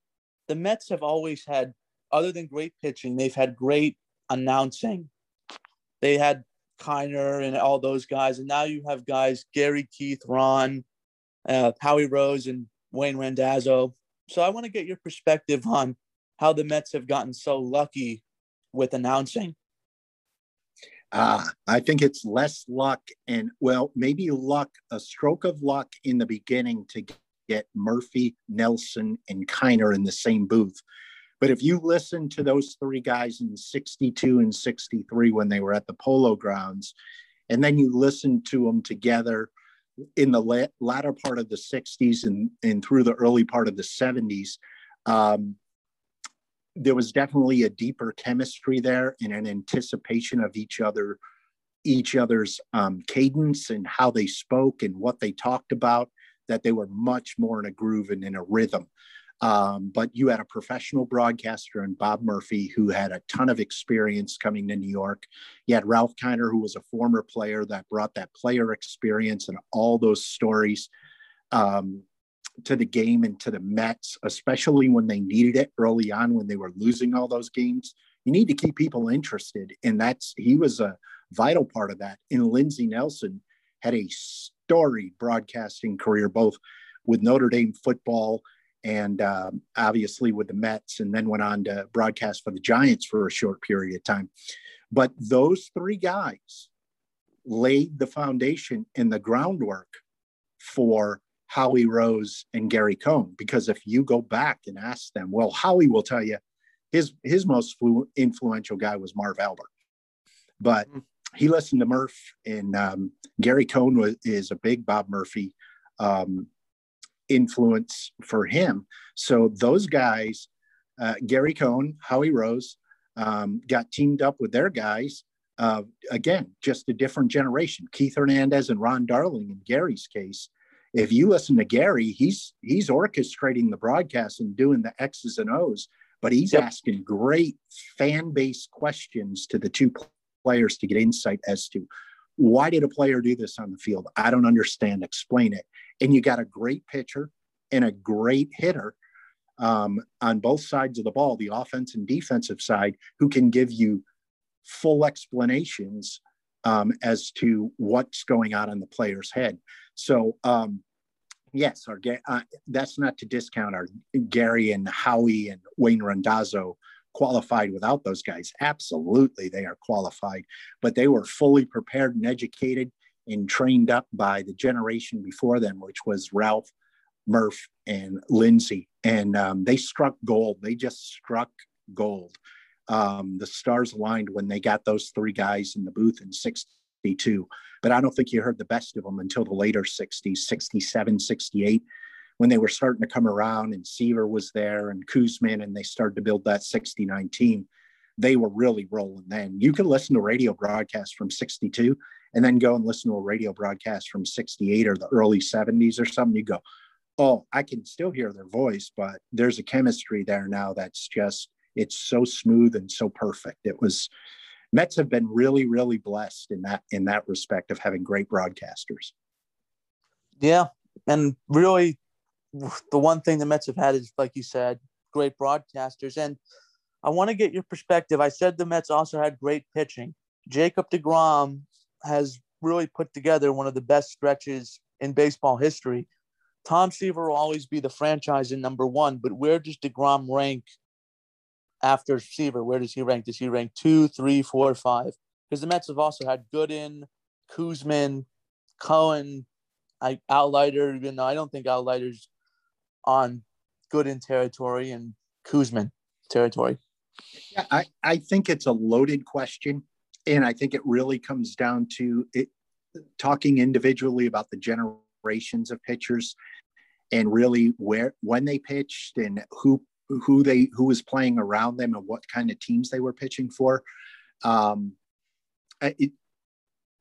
the Mets have always had, other than great pitching, they've had great announcing they had Kiner and all those guys, and now you have guys Gary Keith, Ron, uh, Howie Rose, and Wayne Randazzo. So I want to get your perspective on how the Mets have gotten so lucky with announcing. Uh, I think it's less luck and, well, maybe luck, a stroke of luck in the beginning to get Murphy, Nelson, and Kiner in the same booth. But if you listen to those three guys in 62 and 63 when they were at the polo grounds, and then you listen to them together in the la- latter part of the 60s and, and through the early part of the 70s, um, there was definitely a deeper chemistry there and an anticipation of each other each other's um, cadence and how they spoke and what they talked about that they were much more in a groove and in a rhythm Um, but you had a professional broadcaster and Bob Murphy who had a ton of experience coming to New York. You had Ralph Kiner, who was a former player that brought that player experience and all those stories um, to the game and to the Mets, especially when they needed it early on when they were losing all those games. You need to keep people interested. And that's, he was a vital part of that. And Lindsey Nelson had a storied broadcasting career, both with Notre Dame football and um, obviously with the Mets, and then went on to broadcast for the Giants for a short period of time. But those three guys laid the foundation and the groundwork for Howie Rose and Gary Cohen. Because if you go back and ask them, well, Howie will tell you his his most influential guy was Marv Albert, but mm-hmm. he listened to Murph, and um, Gary Cohen was, is a big Bob Murphy um, influence for him. So those guys, uh, Gary Cohen, Howie Rose, um, got teamed up with their guys. Uh, again, just a different generation. Keith Hernandez and Ron Darling, in Gary's case, if you listen to Gary, he's he's orchestrating the broadcast and doing the X's and O's, but he's yep. asking great fan base questions to the two players to get insight as to why did a player do this on the field? I don't understand. Explain it and you got a great pitcher and a great hitter um, on both sides of the ball, the offense and defensive side, who can give you full explanations um, as to what's going on in the player's head. So, um, yes, our uh, that's not to discount our Gary and Howie and Wayne Randazzo qualified without those guys. Absolutely, they are qualified, but they were fully prepared and educated and trained up by the generation before them, which was Ralph, Murph, and Lindsey. And um, they struck gold. They just struck gold. Um, the stars aligned when they got those three guys in the booth in 62. But I don't think you heard the best of them until the later 60s, 67, 68, when they were starting to come around and Seaver was there and Koosman, and they started to build that 69 team. They were really rolling then. You can listen to radio broadcasts from 62 and then go and listen to a radio broadcast from 68 or the early 70s or something, you go, oh, I can still hear their voice, but there's a chemistry there now that's just, it's so smooth and so perfect. It was, Mets have been really, really blessed in that in that respect of having great broadcasters. Yeah, and really, the one thing the Mets have had is, like you said, great broadcasters. And I want to get your perspective. I said the Mets also had great pitching. Jacob DeGrom has really put together one of the best stretches in baseball history. Tom Seaver will always be the franchise in number one, but where does DeGrom rank after receiver. Where does he rank? Does he rank two, three, four, five? Because the Mets have also had Gooden, Koosman, Cone, I, Al Leiter, even though I don't think Al Leiter's on Gooden territory and Koosman territory. Yeah, I, I think it's a loaded question and I think it really comes down to it talking individually about the generations of pitchers and really where when they pitched and who who they who was playing around them and what kind of teams they were pitching for. Um, it,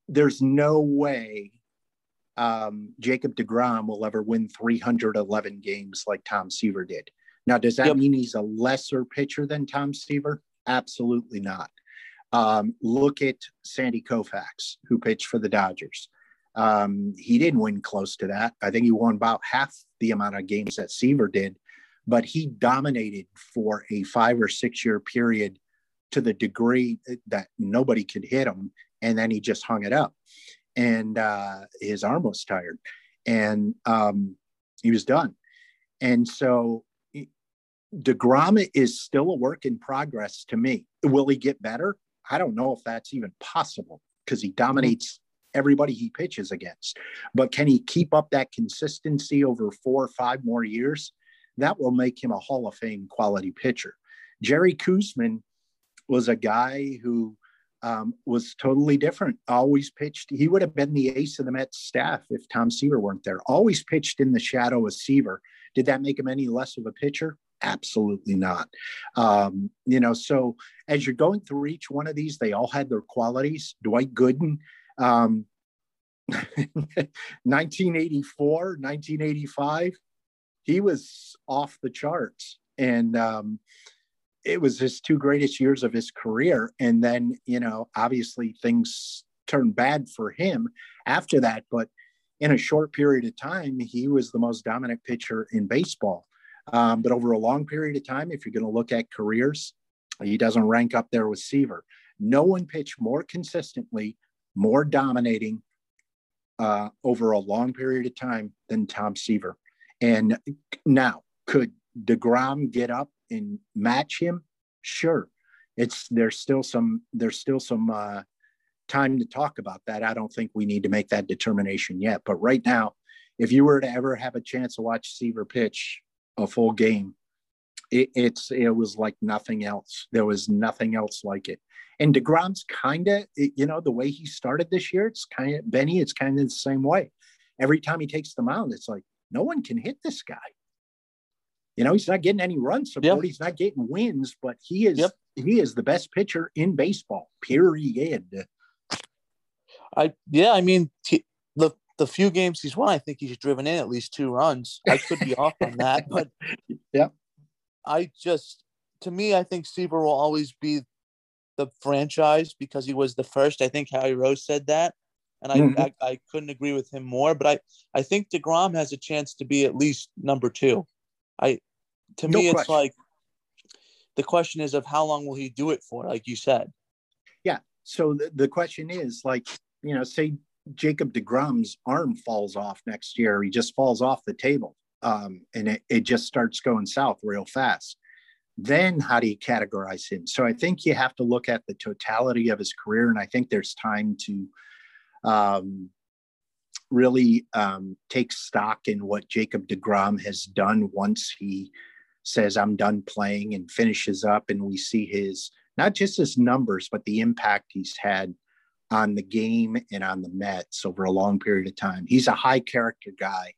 there's no way um, Jacob DeGrom will ever win 311 games like Tom Seaver did. Now, does that yep. mean he's a lesser pitcher than Tom Seaver? Absolutely not. Um, look at Sandy Koufax, who pitched for the Dodgers. Um, he didn't win close to that. I think he won about half the amount of games that Seaver did, but he dominated for a five or six year period to the degree that nobody could hit him. And then he just hung it up. And uh, his arm was tired. And um, he was done. And so DeGrom is still a work in progress to me. Will he get better? I don't know if that's even possible because he dominates everybody he pitches against. But can he keep up that consistency over four or five more years? That will make him a Hall of Fame quality pitcher. Jerry Koosman was a guy who um, was totally different. Always pitched. He would have been the ace of the Mets staff if Tom Seaver weren't there. Always pitched in the shadow of Seaver. Did that make him any less of a pitcher? Absolutely not. Um, you know, so as you're going through each one of these, they all had their qualities. Dwight Gooden, um, [laughs] 1984, 1985, he was off the charts. And um, it was his two greatest years of his career. And then, you know, obviously things turned bad for him after that. But in a short period of time, he was the most dominant pitcher in baseball. Um, but over a long period of time, if you're going to look at careers, he doesn't rank up there with Seaver. No one pitched more consistently, more dominating uh, over a long period of time than Tom Seaver. And now, could DeGrom get up and match him? Sure. It's there's still some there's still some uh, time to talk about that. I don't think we need to make that determination yet. But right now, if you were to ever have a chance to watch Seaver pitch a full game, it, it's it was like nothing else. There was nothing else like it. And Degrom's kind of you know the way he started this year. It's kind of Benny. It's kind of the same way. Every time he takes the mound, it's like no one can hit this guy. You know, he's not getting any run support. Yep. He's not getting wins, but he is yep. he is the best pitcher in baseball. Period. I yeah, I mean t- the the few games he's won, I think he's driven in at least two runs. I could be off on that, [laughs] but yeah, I just to me, I think Seaver will always be the franchise because he was the first. I think Howie Rose said that, and I, mm-hmm. I, I couldn't agree with him more. But I I think Degrom has a chance to be at least number two. I to no me question. it's like the question is of how long will he do it for, like you said. Yeah. So the, the question is like, you know, say Jacob DeGrom's arm falls off next year, he just falls off the table. Um, and it, it just starts going south real fast. Then how do you categorize him? So I think you have to look at the totality of his career, and I think there's time to um, really um, take stock in what Jacob DeGrom has done once he says, I'm done playing and finishes up. And we see his, not just his numbers, but the impact he's had on the game and on the Mets over a long period of time. He's a high character guy.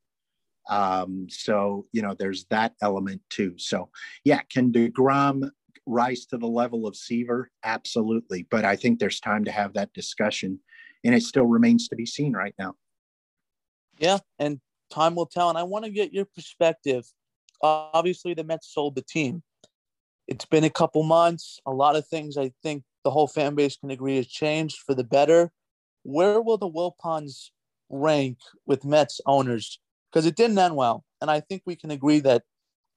Um, so, you know, there's that element too. So, yeah, can DeGrom rise to the level of Seaver? Absolutely. But I think there's time to have that discussion. And it still remains to be seen right now. Yeah, and time will tell. And I want to get your perspective. Obviously, the Mets sold the team. It's been a couple months. A lot of things I think the whole fan base can agree has changed for the better. Where will the Wilpons rank with Mets owners? Because it didn't end well. And I think we can agree that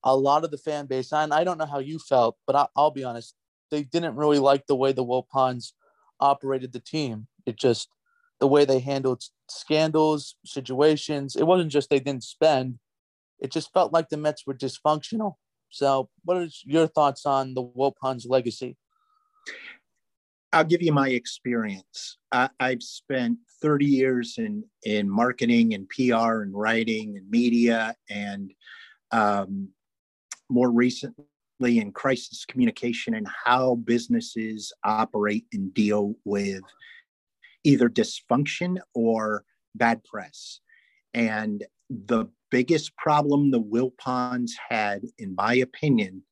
a lot of the fan base, and I don't know how you felt, but I, will be honest, they didn't really like the way the Wilpons operated the team. It just, the way they handled scandals, situations. It wasn't just they didn't spend. It just felt like the Mets were dysfunctional. So, what are your thoughts on the Wilpons legacy? I'll give you my experience. I, have spent 30 years in in marketing and PR and writing and media, and um, more recently in crisis communication and how businesses operate and deal with either dysfunction or bad press. And the biggest problem the Wilpons had, in my opinion,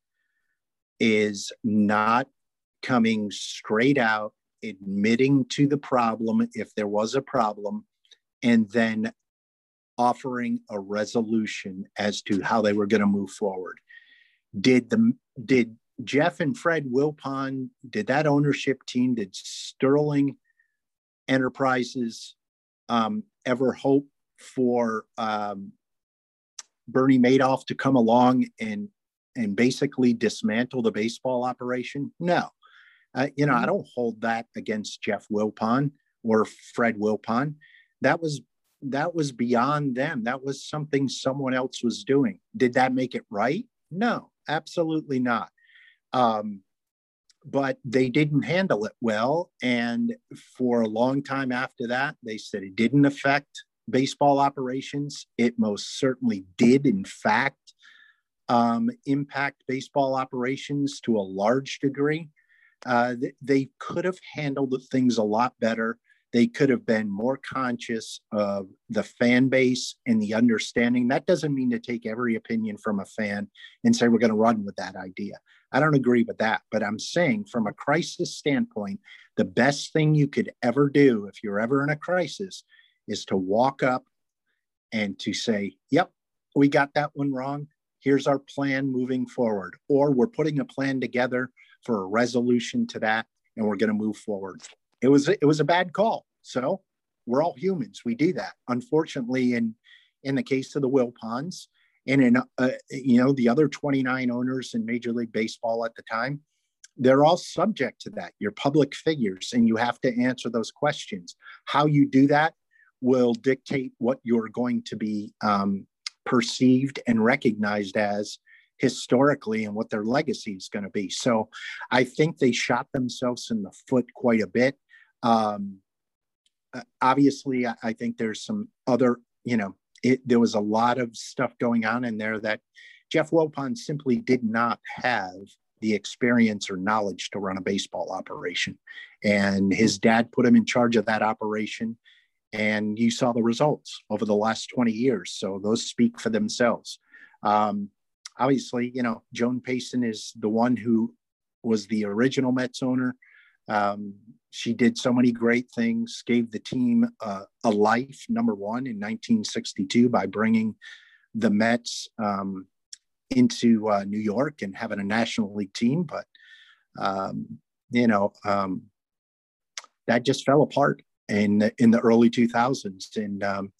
is not coming straight out, admitting to the problem if there was a problem, and then offering a resolution as to how they were going to move forward. Did the did Jeff and Fred Wilpon, did that ownership team, did Sterling Enterprises um, ever hope for um, Bernie Madoff to come along and and basically dismantle the baseball operation? No. Uh, you know, I mm-hmm. don't hold that against Jeff Wilpon or Fred Wilpon. That was that was beyond them. That was something someone else was doing. Did that make it right? No, absolutely not. Um, but they didn't handle it well. And for a long time after that, they said it didn't affect baseball operations. It most certainly did, in fact, um, impact baseball operations to a large degree. Uh, they could have handled things a lot better. They could have been more conscious of the fan base and the understanding. That doesn't mean to take every opinion from a fan and say we're going to run with that idea. I don't agree with that, but I'm saying from a crisis standpoint, the best thing you could ever do if you're ever in a crisis is to walk up and to say, Yep, we got that one wrong. Here's our plan moving forward. Or we're putting a plan together for a resolution to that and we're going to move forward. It was it was a bad call. So we're all humans. We do that. Unfortunately, in in the case of the Wilpons and in uh, you know the other 29 owners in Major League Baseball at the time, they're all subject to that. You're public figures, and you have to answer those questions. How you do that will dictate what you're going to be um, perceived and recognized as historically and what their legacy is going to be. So I think they shot themselves in the foot quite a bit. Um, uh, obviously, I, I think there's some other, you know, it, there was a lot of stuff going on in there that Jeff Wilpon simply did not have the experience or knowledge to run a baseball operation. And his dad put him in charge of that operation. And you saw the results over the last 20 years. So those speak for themselves. Um, obviously, you know, Joan Payson is the one who was the original Mets owner. Um, she did so many great things, gave the team uh, a life, number one, in 1962 by bringing the Mets um, into uh, New York and having a National League team. But, um, you know, um, that just fell apart in the, in the early 2000s. And um,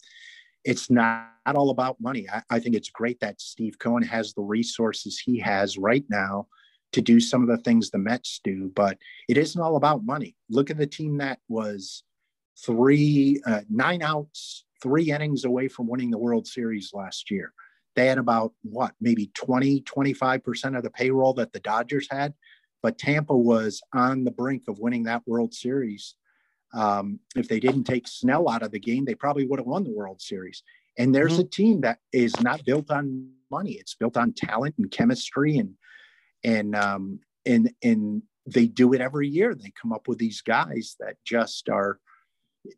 it's not, not all about money. I, I think it's great that Steve Cohen has the resources he has right now to do some of the things the Mets do, but it isn't all about money. Look at the team that was three, uh, nine outs, three innings away from winning the World Series last year. They had about what, maybe 20, 25% of the payroll that the Dodgers had, but Tampa was on the brink of winning that World Series. Um, if they didn't take Snell out of the game, they probably would have won the World Series. And there's mm-hmm. a team that is not built on money; it's built on talent and chemistry and and um, and and they do it every year. They come up with these guys that just are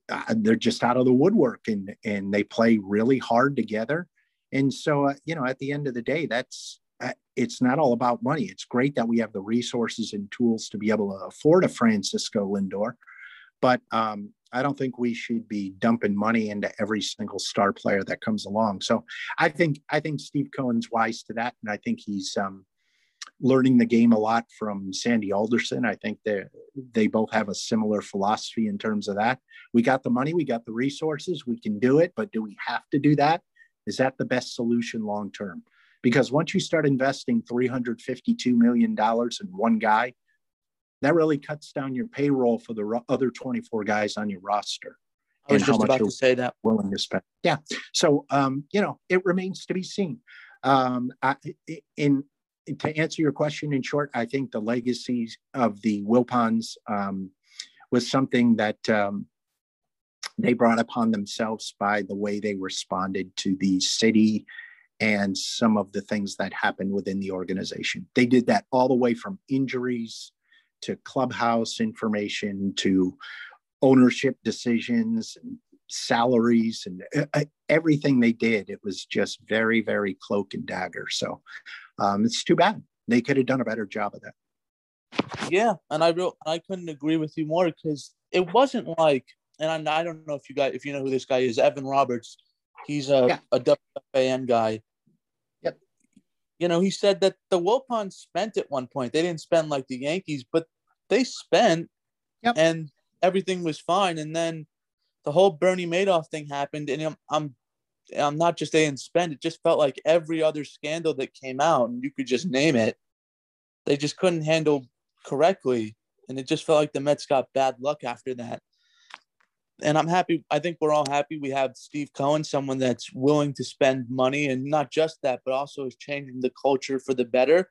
uh, they're just out of the woodwork and and they play really hard together. And so uh, you know, at the end of the day, that's uh, it's not all about money. It's great that we have the resources and tools to be able to afford a Francisco Lindor, but um, I don't think we should be dumping money into every single star player that comes along. So I think I think Steve Cohen's wise to that, and I think he's um, learning the game a lot from Sandy Alderson. I think they they both have a similar philosophy in terms of that. We got the money, we got the resources, we can do it, but do we have to do that? Is that the best solution long term? Because once you start investing $352 million in one guy, that really cuts down your payroll for the other 24 guys on your roster. I was just about to say that. Willing to spend. Yeah. So, um, you know, it remains to be seen. Um, I, in to answer your question in short, I think the legacies of the Wilpons um, was something that um, they brought upon themselves by the way they responded to the city and some of the things that happened within the organization. They did that all the way from injuries to clubhouse information to ownership decisions and salaries and uh, uh, everything they did. It was just very, very cloak and dagger. So um, it's too bad. They could have done a better job of that. Yeah, and I real I couldn't agree with you more because it wasn't like, and I, I don't know if you guys if you know who this guy is, Evan Roberts. He's a yeah. a WFAN guy. Yep. You know, he said that the Wilpons spent at one point. They didn't spend like the Yankees, but they spent, yep. and everything was fine. And then the whole Bernie Madoff thing happened, and I'm, I'm I'm not just saying spend. It just felt like every other scandal that came out, and you could just name it, they just couldn't handle correctly, and it just felt like the Mets got bad luck after that. And I'm happy. I think we're all happy. We have Steve Cohen, someone that's willing to spend money, and not just that, but also is changing the culture for the better.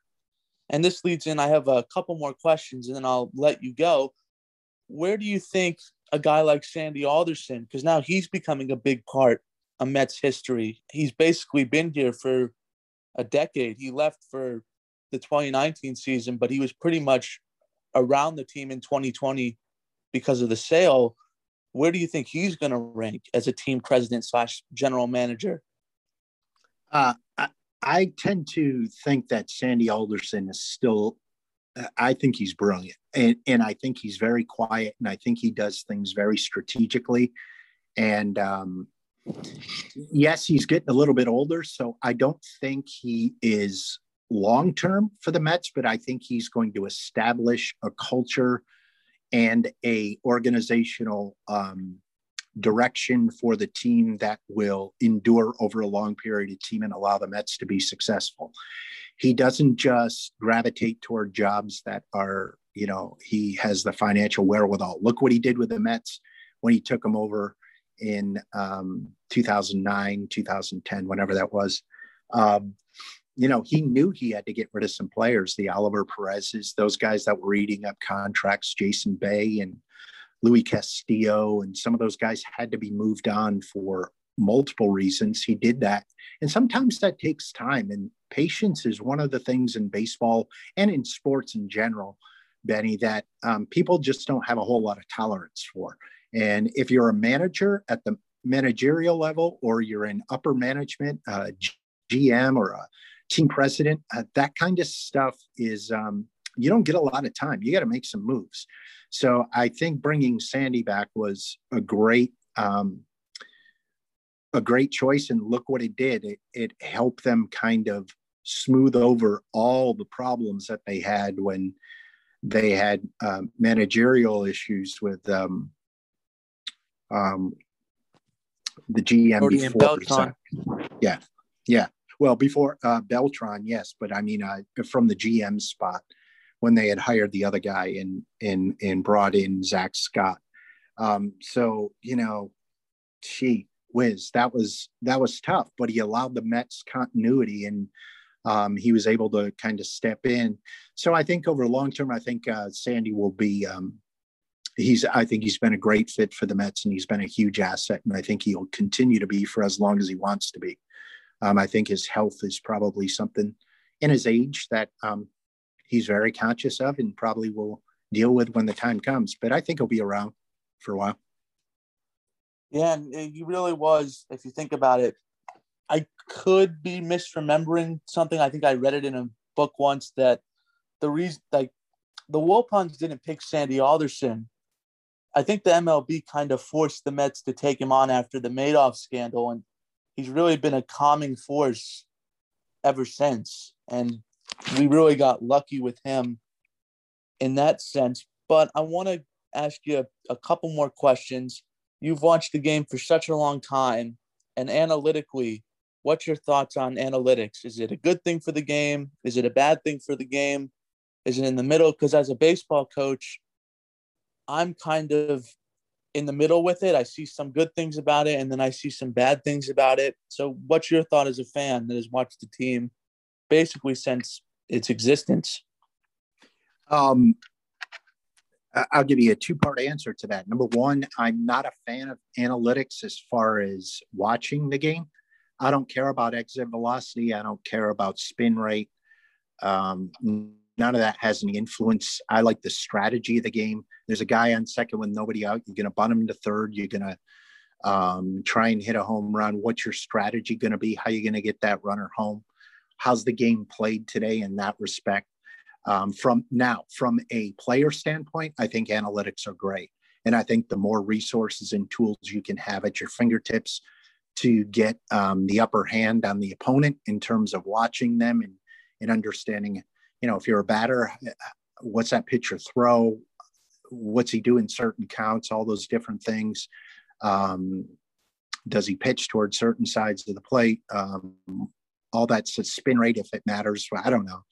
And this leads in. I have a couple more questions, and then I'll let you go. Where do you think a guy like Sandy Alderson, because now he's becoming a big part a Mets history. He's basically been here for a decade. He left for the 2019 season, but he was pretty much around the team in 2020 because of the sale. Where do you think he's going to rank as a team president slash general manager? Uh, I, I tend to think that Sandy Alderson is still. I think he's brilliant, and and I think he's very quiet, and I think he does things very strategically, and um, yes, he's getting a little bit older, so I don't think he is long term for the Mets, but I think he's going to establish a culture and a organizational um, direction for the team that will endure over a long period of time and allow the Mets to be successful. He doesn't just gravitate toward jobs that are, you know, he has the financial wherewithal. Look what he did with the Mets when he took them over in um, 2009, 2010, whenever that was. Um, you know, he knew he had to get rid of some players, the Oliver Perez's, those guys that were eating up contracts, Jason Bay and Luis Castillo, and some of those guys had to be moved on for multiple reasons. He did that. And sometimes that takes time. And patience is one of the things in baseball and in sports in general, Benny, that um, people just don't have a whole lot of tolerance for. And if you're a manager at the managerial level or you're in upper management, uh, GM or a team president, uh, that kind of stuff is, um, you don't get a lot of time. You got to make some moves. So I think bringing Sandy back was a great um, a great choice. And look what it did. It, it helped them kind of smooth over all the problems that they had when they had um, managerial issues with um, um, the GM Brodie before. Beltran. Yeah, yeah. Well, before uh, Beltran, yes, but I mean, uh, from the GM spot when they had hired the other guy and and and brought in Zack Scott. Um, so you know, gee whiz, that was that was tough. But he allowed the Mets continuity, and um, he was able to kind of step in. So I think over long term, I think uh, Sandy will be. Um, he's. I think he's been a great fit for the Mets, and he's been a huge asset, and I think he'll continue to be for as long as he wants to be. Um, I think his health is probably something in his age that um, he's very conscious of and probably will deal with when the time comes. But I think he'll be around for a while. Yeah, and he really was. If you think about it, I could be misremembering something. I think I read it in a book once that the reason, like, the Wilpons didn't pick Sandy Alderson. I think the MLB kind of forced the Mets to take him on after the Madoff scandal, and he's really been a calming force ever since. And we really got lucky with him in that sense. But I want to ask you a, a couple more questions. You've watched the game for such a long time, and analytically, what's your thoughts on analytics? Is it a good thing for the game? Is it a bad thing for the game? Is it in the middle? Because as a baseball coach, I'm kind of in the middle with it. I see some good things about it, and then I see some bad things about it. So, what's your thought as a fan that has watched the team basically since its existence? Um, I'll give you a two part answer to that. Number one, I'm not a fan of analytics as far as watching the game. I don't care about exit velocity. I don't care about spin rate. Um, none of that has any influence. I like the strategy of the game. There's a guy on second with nobody out. You're going to bunt him to third. You're going to um, try and hit a home run. What's your strategy going to be? How are you going to get that runner home? how's the game played today in that respect. Um, from now, from a player standpoint, I think analytics are great. And I think the more resources and tools you can have at your fingertips to get um, the upper hand on the opponent in terms of watching them and, and understanding, you know, if you're a batter, what's that pitcher throw? What's he do in certain counts? All those different things. Um, does he pitch towards certain sides of the plate? Um, all that spin rate if it matters. I don't know.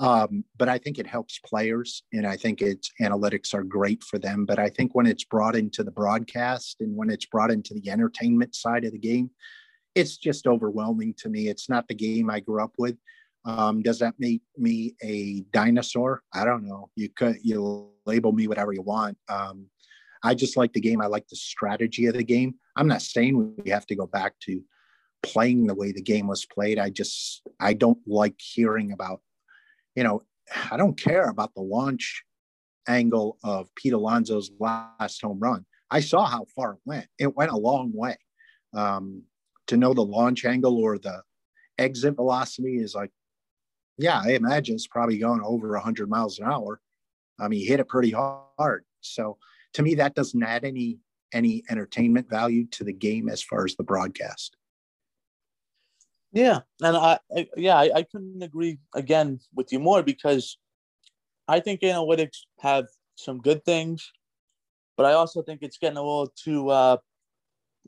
Um, but I think it helps players, and I think its analytics are great for them. But I think when it's brought into the broadcast and when it's brought into the entertainment side of the game, it's just overwhelming to me. It's not the game I grew up with. Um, does that make me a dinosaur? I don't know. You could you label me whatever you want. Um, I just like the game. I like the strategy of the game. I'm not saying we have to go back to playing the way the game was played. I just I don't like hearing about, you know, I don't care about the launch angle of Pete Alonso's last home run. I saw how far it went. It went a long way. Um, to know the launch angle or the exit velocity is like, yeah, I imagine it's probably going over 100 miles an hour. I mean, he hit it pretty hard. So to me, that doesn't add any any entertainment value to the game as far as the broadcast. Yeah, and I, I yeah, I, I couldn't agree again with you more because I think analytics have some good things, but I also think it's getting a little too. Uh,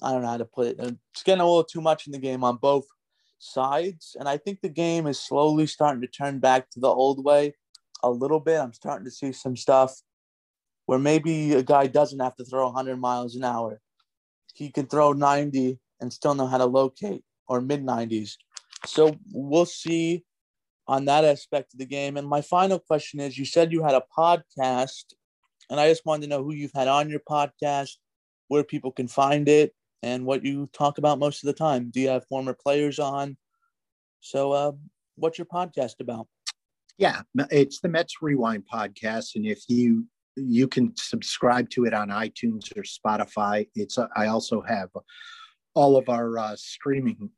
I don't know how to put it. It's getting a little too much in the game on both sides, and I think the game is slowly starting to turn back to the old way a little bit. I'm starting to see some stuff where maybe a guy doesn't have to throw 100 miles an hour. He can throw 90 and still know how to locate or mid 90s. So we'll see on that aspect of the game. And my final question is you said you had a podcast, and I just wanted to know who you've had on your podcast, where people can find it, and what you talk about most of the time. Do you have former players on? So, uh, what's your podcast about? Yeah, it's the Mets Rewind podcast, and if you you can subscribe to it on iTunes or Spotify. It's uh, I also have all of our uh, streaming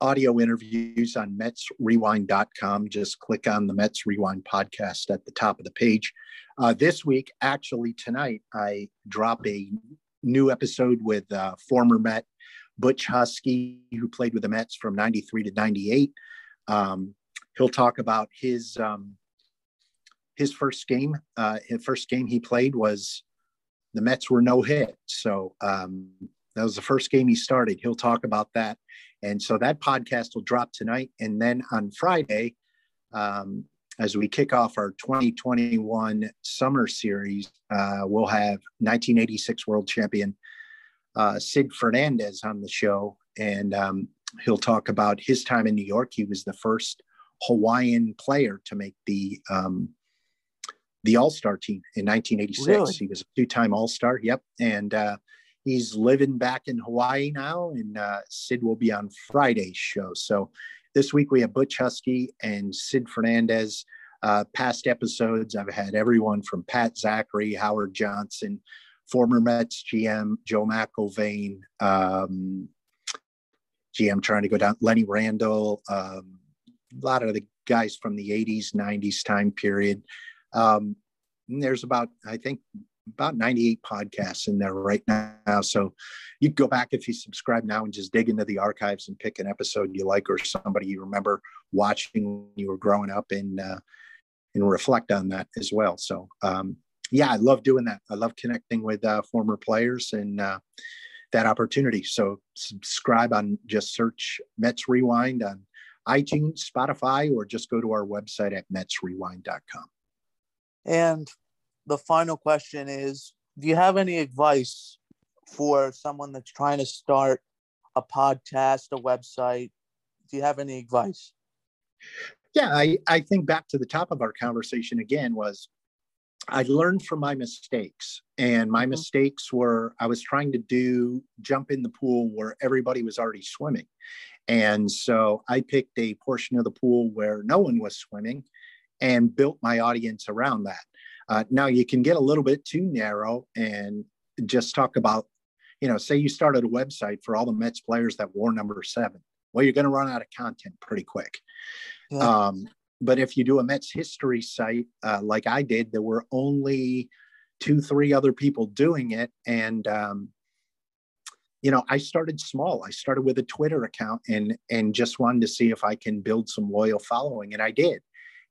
audio interviews on MetsRewind.com. Just click on the Mets Rewind podcast at the top of the page. Uh, this week, actually tonight, I drop a new episode with uh, former Met Butch Huskey, who played with the Mets from 93 to 98. Um, he'll talk about his um, his first game. Uh, his first game he played was the Mets were no hit. So um, that was the first game he started. He'll talk about that. And so that podcast will drop tonight. And then on Friday, um, as we kick off our 2021 summer series, uh, we'll have 1986 world champion uh, Sid Fernandez on the show. And um, he'll talk about his time in New York. He was the first Hawaiian player to make the um, the All Star team in 1986. Really? He was a two time All Star. Yep. And uh, he's living back in Hawaii now, and uh, Sid will be on Friday's show. So this week we have Butch Huskey and Sid Fernandez. Uh, past episodes, I've had everyone from Pat Zachry, Howard Johnson, former Mets GM Joe McIlvaine, um, GM trying to go down, Lenny Randle, um, a lot of the guys from the 80s, 90s time period. Um, there's about, I think, about 98 podcasts in there right now. So you go back if you subscribe now and just dig into the archives and pick an episode you like or somebody you remember watching when you were growing up and uh, and reflect on that as well. So um, yeah, I love doing that. I love connecting with uh, former players and uh, that opportunity. So subscribe on just search Mets Rewind on iTunes, Spotify, or just go to our website at metsrewind.com. And the final question is Do you have any advice for someone that's trying to start a podcast, a website? Do you have any advice? Yeah, I, I think back to the top of our conversation again was I learned from my mistakes. And my mm-hmm. mistakes were I was trying to do jump in the pool where everybody was already swimming. And so I picked a portion of the pool where no one was swimming and built my audience around that. Uh, now you can get a little bit too narrow and just talk about, you know, say you started a website for all the Mets players that wore number seven. Well, you're going to run out of content pretty quick. Yeah. Um, but if you do a Mets history site uh, like I did, there were only two, three other people doing it, and um, you know, I started small. I started with a Twitter account and and just wanted to see if I can build some loyal following, and I did.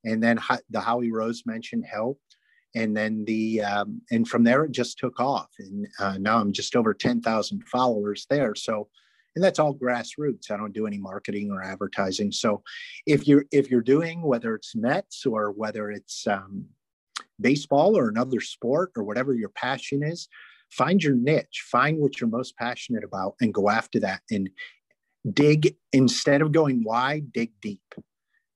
And then the Howie Rose mention helped and then the um, and from there it just took off. And uh, now i'm just over 10000 followers there. So and that's all grassroots. I don't do any marketing or advertising. So if you're if you're doing whether it's mets or whether it's um, baseball or another sport or whatever your passion is find your niche. Find what you're most passionate about and go after that and dig instead of going wide dig deep.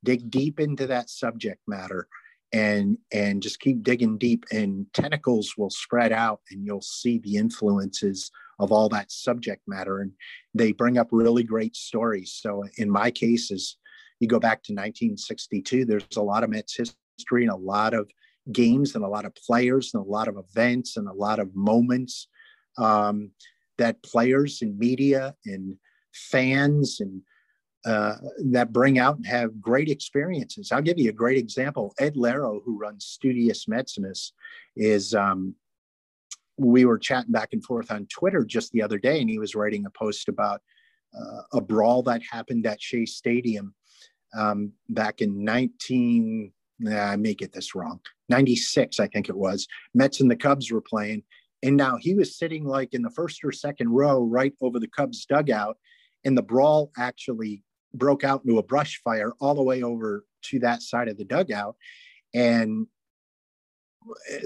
Dig deep into that subject matter and and just keep digging deep and tentacles will spread out and you'll see the influences of all that subject matter and they bring up really great stories. So in my case is you go back to 1962 there's a lot of mets history and a lot of games and a lot of players and a lot of events and a lot of moments um, that players and media and fans and uh, that bring out and have great experiences. I'll give you a great example. Ed Leyro, who runs Studious Metsimus, is um, we were chatting back and forth on Twitter just the other day, and he was writing a post about uh, a brawl that happened at Shea Stadium um, back in 19. I may get this wrong. 96, I think it was. Mets and the Cubs were playing. And now he was sitting like in the first or second row, right over the Cubs dugout. And the brawl actually broke out into a brush fire all the way over to that side of the dugout. And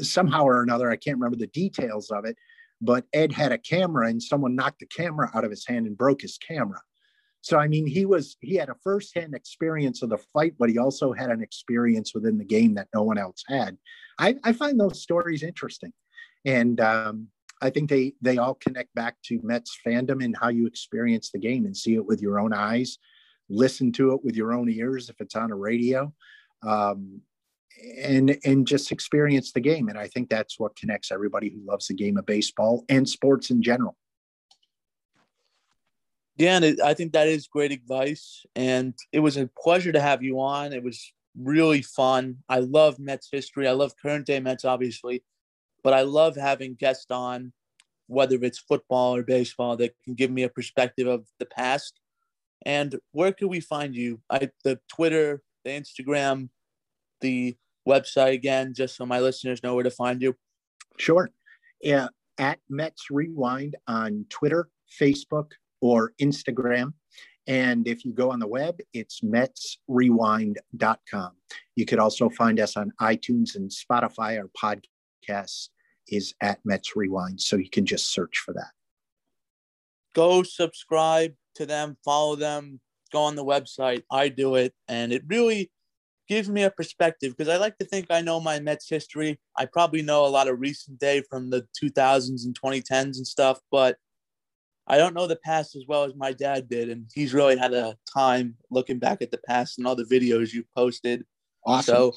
somehow or another, I can't remember the details of it, but Ed had a camera and someone knocked the camera out of his hand and broke his camera. So I mean, he was he had a firsthand experience of the fight, but he also had an experience within the game that no one else had. I, I find those stories interesting, and um, I think they they all connect back to Mets fandom and how you experience the game and see it with your own eyes, listen to it with your own ears if it's on a radio, um, and and just experience the game. And I think that's what connects everybody who loves the game of baseball and sports in general. Dan, I think that is great advice. And it was a pleasure to have you on. It was really fun. I love Mets history. I love current day Mets, obviously, but I love having guests on, whether it's football or baseball, that can give me a perspective of the past. And where can we find you? I, the Twitter, the Instagram, the website again, just so my listeners know where to find you. Sure. Yeah, at Mets Rewind on Twitter, Facebook, or Instagram. And if you go on the web, it's metsrewind.com. You could also find us on iTunes and Spotify. Our podcast is at Mets Rewind. So you can just search for that. Go subscribe to them, follow them, go on the website. I do it. And it really gives me a perspective because I like to think I know my Mets history. I probably know a lot of recent day from the 2000s and 2010s and stuff, but I don't know the past as well as my dad did, and he's really had a time looking back at the past and all the videos you posted. Awesome. So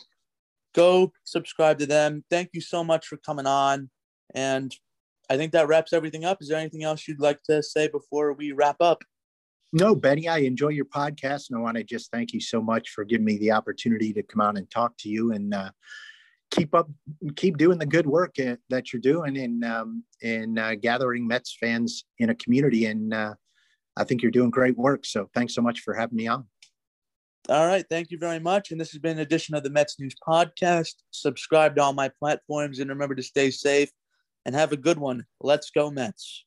go subscribe to them. Thank you so much for coming on. And I think that wraps everything up. Is there anything else you'd like to say before we wrap up? No, Benny, I enjoy your podcast, and I want to just thank you so much for giving me the opportunity to come on and talk to you. And uh, keep up, keep doing the good work uh, that you're doing in um, in uh, gathering Mets fans in a community. And uh, I think you're doing great work. So thanks so much for having me on. All right, thank you very much. And this has been an edition of the Mets News Podcast. Subscribe to all my platforms and remember to stay safe and have a good one. Let's go Mets.